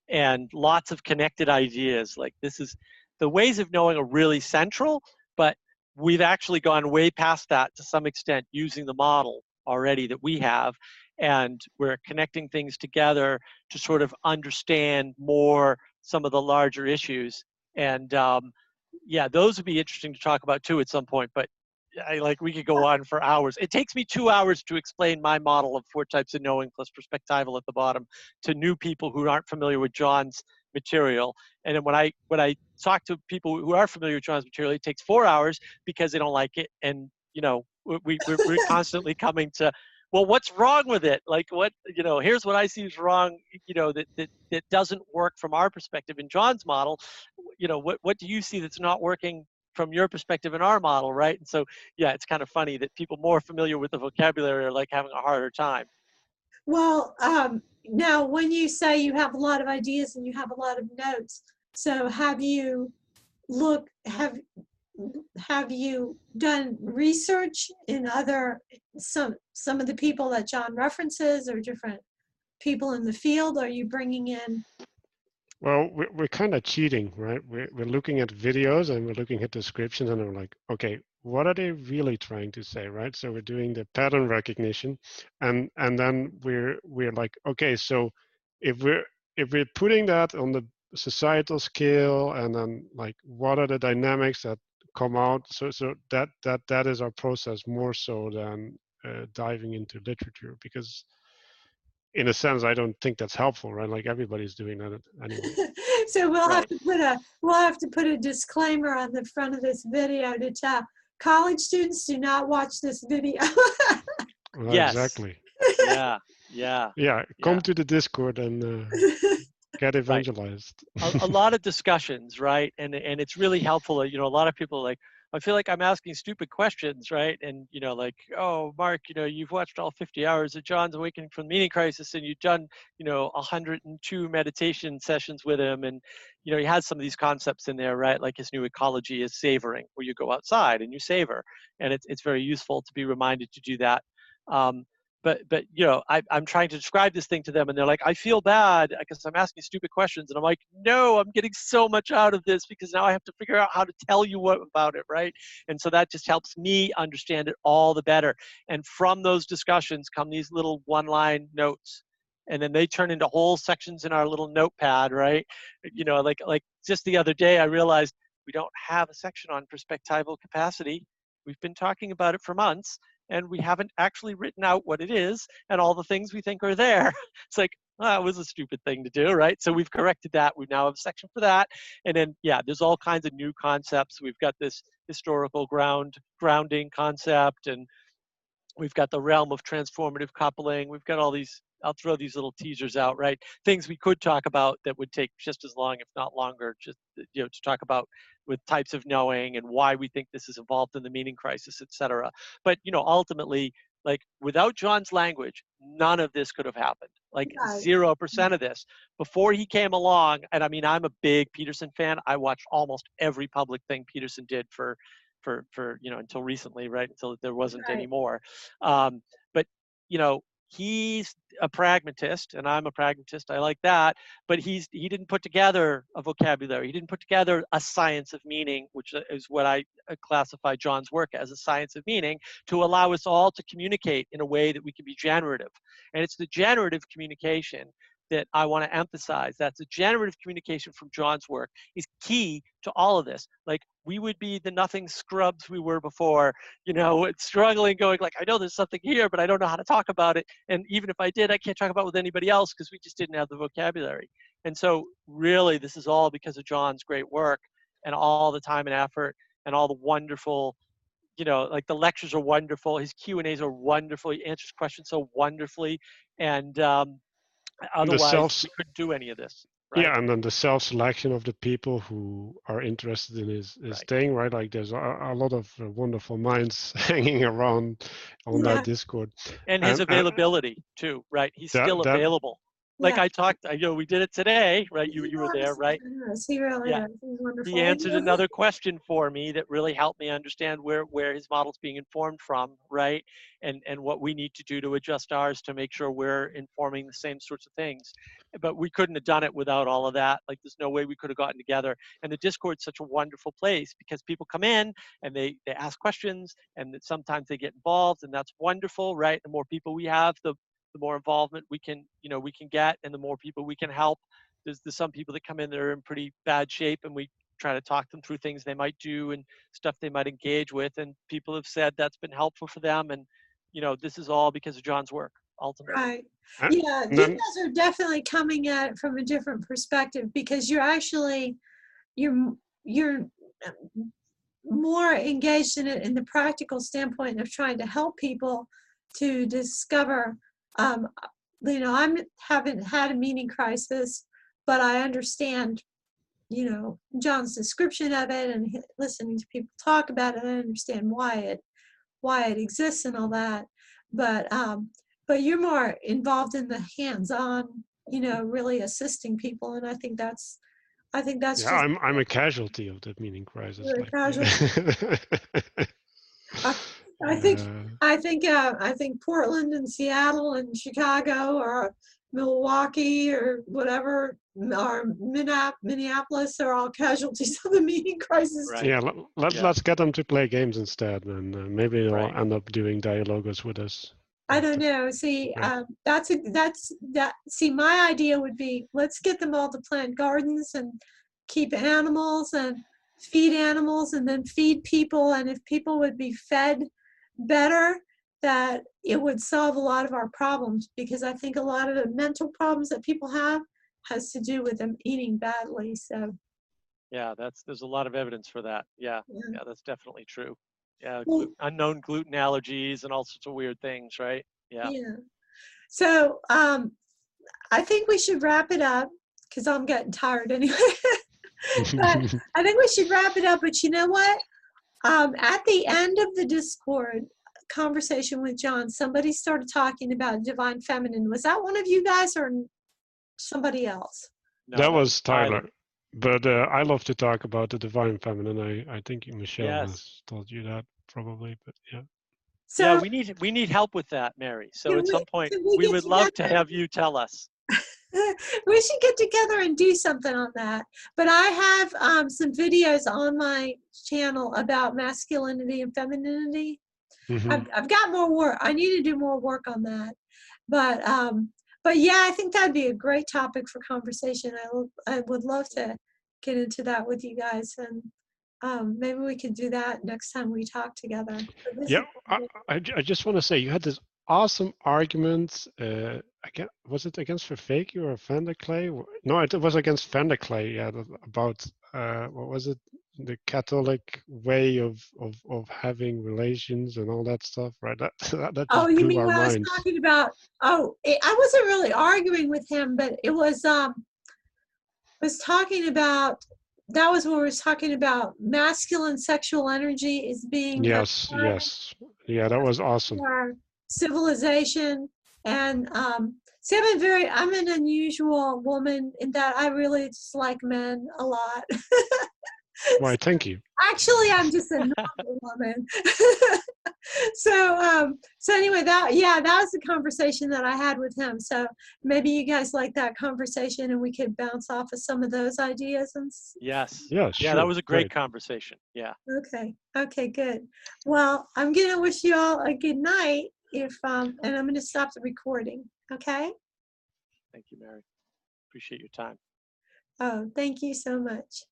Speaker 2: and lots of connected ideas. Like this is the ways of knowing are really central, but we've actually gone way past that to some extent using the model already that we have. And we're connecting things together to sort of understand more some of the larger issues. And um, yeah, those would be interesting to talk about too at some point. But I like we could go on for hours. It takes me two hours to explain my model of four types of knowing plus perspectival at the bottom to new people who aren't familiar with John's material. And then when I when I talk to people who are familiar with John's material, it takes four hours because they don't like it. And you know, we, we we're, we're constantly coming to, well, what's wrong with it? Like what you know, here's what I see is wrong. You know, that that that doesn't work from our perspective in John's model. You know, what what do you see that's not working? from your perspective in our model right and so yeah it's kind of funny that people more familiar with the vocabulary are like having a harder time
Speaker 1: Well, um, now when you say you have a lot of ideas and you have a lot of notes, so have you look have have you done research in other some some of the people that John references or different people in the field? Are you bringing in?
Speaker 3: well, we're, we're kind of cheating, right? We're, we're looking at videos and we're looking at descriptions and we're like, okay, what are they really trying to say, right? So we're doing the pattern recognition, and and then we're we're like, okay, so if we're if we're putting that on the societal scale, and then like, what are the dynamics that come out? So so that that that is our process more so than uh, diving into literature because in a sense i don't think that's helpful right like everybody's doing that anyway
Speaker 1: so we'll have to put a we'll have to put a disclaimer on the front of this video to tell college students do not watch this video.
Speaker 3: Well,
Speaker 2: Yes.
Speaker 3: exactly
Speaker 2: yeah yeah
Speaker 3: yeah come
Speaker 2: Yeah.
Speaker 3: to the discord and uh, get evangelized
Speaker 2: a, a lot of discussions, right? And and it's really helpful. You know, a lot of people are like, I feel like I'm asking stupid questions, right? And you know, like, oh, Mark, you know, you've watched all 50 hours of John's Awakening from the Meaning Crisis, and you've done, you know, 102 meditation sessions with him, and you know, he has some of these concepts in there, right? Like his new ecology is savoring, where you go outside and you savor, and it's it's very useful to be reminded to do that. Um, but but you know I, i'm trying to describe this thing to them and they're like i feel bad because i'm asking stupid questions and i'm like no i'm getting so much out of this because now i have to figure out how to tell you what about it right? And so that just helps me understand it all the better and from those discussions come these little one line notes and then they turn into whole sections in our little notepad right? You know like like just the other day i realized we don't have a section on perspectival capacity. We've been talking about it for months and we haven't actually written out what it is and all the things we think are there. It's like, ah, that was a stupid thing to do, right? So we've corrected that. We now have a section for that. And then, yeah, there's all kinds of new concepts. We've got this historical ground grounding concept, and we've got the realm of transformative coupling. We've got all these. I'll throw these little teasers out, right? Things we could talk about that would take just as long, if not longer, just you know, to talk about with types of knowing and why we think this is involved in the meaning crisis, et cetera. But you know, ultimately, like without John's language, none of this could have happened. Like zero percent of this before he came along. And I mean, I'm a big Peterson fan. I watched almost every public thing Peterson did for, for, for you know, until recently, right? Until there wasn't
Speaker 1: Right.
Speaker 2: anymore. Um, but you know, he's a pragmatist, and I'm a pragmatist. I like that. But he's he didn't put together a vocabulary. He didn't put together a science of meaning, which is what I uh, classify John's work as a science of meaning, to allow us all to communicate in a way that we can be generative. And it's the generative communication that I want to emphasize. That's the generative communication from John's work is key to all of this. Like we would be the nothing scrubs we were before, you know, struggling, going like, I know there's something here, but I don't know how to talk about it. And even if I did, I can't talk about it with anybody else because we just didn't have the vocabulary. And so really, this is all because of John's great work and all the time and effort and all the wonderful you know like the lectures are wonderful his q and a's are wonderful he answers questions so wonderfully and um, otherwise
Speaker 3: self-
Speaker 2: we couldn't do any of this right?
Speaker 3: Yeah, and then the self-selection of the people who are interested in his, his
Speaker 2: Right.
Speaker 3: thing, right? Like there's a, a lot of uh, wonderful minds hanging around on
Speaker 1: Yeah.
Speaker 3: that Discord.
Speaker 2: and his
Speaker 3: and- and-
Speaker 2: availability too right he's
Speaker 3: That-
Speaker 2: still available like
Speaker 1: Yeah.
Speaker 2: i talked I- you know we did it today right you,
Speaker 1: He
Speaker 2: you were there right
Speaker 1: yes, He really
Speaker 2: Yeah.
Speaker 1: is. He's wonderful.
Speaker 2: he answered another question for me that really helped me understand where where his model's being informed from right and and what we need to do to adjust ours to make sure we're informing the same sorts of things but we couldn't have done it without all of that like there's no way we could have gotten together and the discord's such a wonderful place because people come in and they they ask questions and that sometimes they get involved and that's wonderful right the more people we have the the more involvement we can you know we can get and the more people we can help there's, there's some people that come in that are in pretty bad shape and we try to talk them through things they might do and stuff they might engage with and people have said that's been helpful for them and you know this is all because of john's work ultimately
Speaker 1: Right.
Speaker 3: Uh,
Speaker 1: Yeah, you guys are definitely coming at it from a different perspective because you're actually you're you're um, more engaged in it in the practical standpoint of trying to help people to discover um you know i'm haven't had a meaning crisis but i understand you know john's description of it and listening to people talk about it i understand why it why it exists and all that but um but you're more involved in the hands-on you know really assisting people and i think that's i think that's
Speaker 3: Yeah, I'm I'm a casualty of the meaning crisis.
Speaker 1: You're a
Speaker 3: like,
Speaker 1: I think-
Speaker 3: uh,
Speaker 1: i think uh, i think portland and seattle and chicago or milwaukee or whatever or Minnea- minneapolis are all casualties of the meaning crisis
Speaker 2: Right.
Speaker 3: yeah, let, let,
Speaker 2: Yeah.
Speaker 3: let's get them to play games instead, and uh, maybe they'll
Speaker 2: Right.
Speaker 3: end up doing dialogues with us.
Speaker 1: I don't
Speaker 3: uh,
Speaker 1: know. See,
Speaker 3: Yeah.
Speaker 1: um, that's a, that's that. See, my idea would be let's get them all to plant gardens and keep animals and feed animals and then feed people. And if people would be fed better, that it would solve a lot of our problems because I think a lot of the mental problems that people have has to do with them eating badly. So,
Speaker 2: yeah that's there's a lot of evidence for that yeah
Speaker 1: yeah.
Speaker 2: yeah that's definitely true yeah
Speaker 1: Well-
Speaker 2: glu- unknown gluten allergies and all sorts of weird things right yeah
Speaker 1: Yeah. So um, I think we should wrap it up because I'm getting tired anyway. but I think we should wrap it up. But you know what? Um, at the end of the Discord conversation with John, somebody started talking about divine feminine. Was that one of you guys or somebody else?
Speaker 2: No,
Speaker 3: that was
Speaker 2: Tyler.
Speaker 3: Tyler. But uh, I love to talk about the divine feminine. I, I think Michelle
Speaker 2: Yes.
Speaker 3: has told you that probably, but yeah.
Speaker 1: So
Speaker 2: yeah we need we need help with that mary so at
Speaker 1: we-
Speaker 2: some point
Speaker 1: we
Speaker 2: we
Speaker 1: get
Speaker 2: would love to have you tell us
Speaker 1: we should get together and do something on that. But I have um, some videos on my channel about masculinity and femininity.
Speaker 3: Mhm.
Speaker 1: I've, I've got more work. I need to do more work on that. But um, but yeah, I think that'd be a great topic for conversation. I, would love to get into that with you guys, and um, maybe we could do that next time we talk together.
Speaker 3: Yeah, I, I, I just want to say you had this awesome argument. Uh, again, was it against Vervaeke or Vanderklay? Wh- No, it was against Vanderklay. Yeah, about uh, what was it? The Catholic way of, of, of having relations and all that stuff, right? That that, that
Speaker 1: Oh, you mean
Speaker 3: our
Speaker 1: what I was talking about? Oh, it, I wasn't really arguing with him, but it was um, was talking about that was when we was talking about masculine sexual energy is being
Speaker 3: Yes, yes, yeah, that was awesome.
Speaker 1: for civilization And um, see, I'm a very, I'm an unusual woman in that I really just like men a lot.
Speaker 3: Why, thank you.
Speaker 1: Actually, I'm just a normal woman. so, um, so anyway, that yeah, that was the conversation that I had with him. So maybe you guys like that conversation, and we could bounce off of some of those ideas. And s-
Speaker 2: Yes.
Speaker 3: Yeah,
Speaker 2: Yeah, that was a great conversation. Yeah.
Speaker 1: okay, okay, good. Well, I'm gonna wish you all a good night. If um, and I'm gonna stop the recording. Okay.
Speaker 2: Thank you, Mary. Appreciate your time.
Speaker 1: Oh, thank you so much.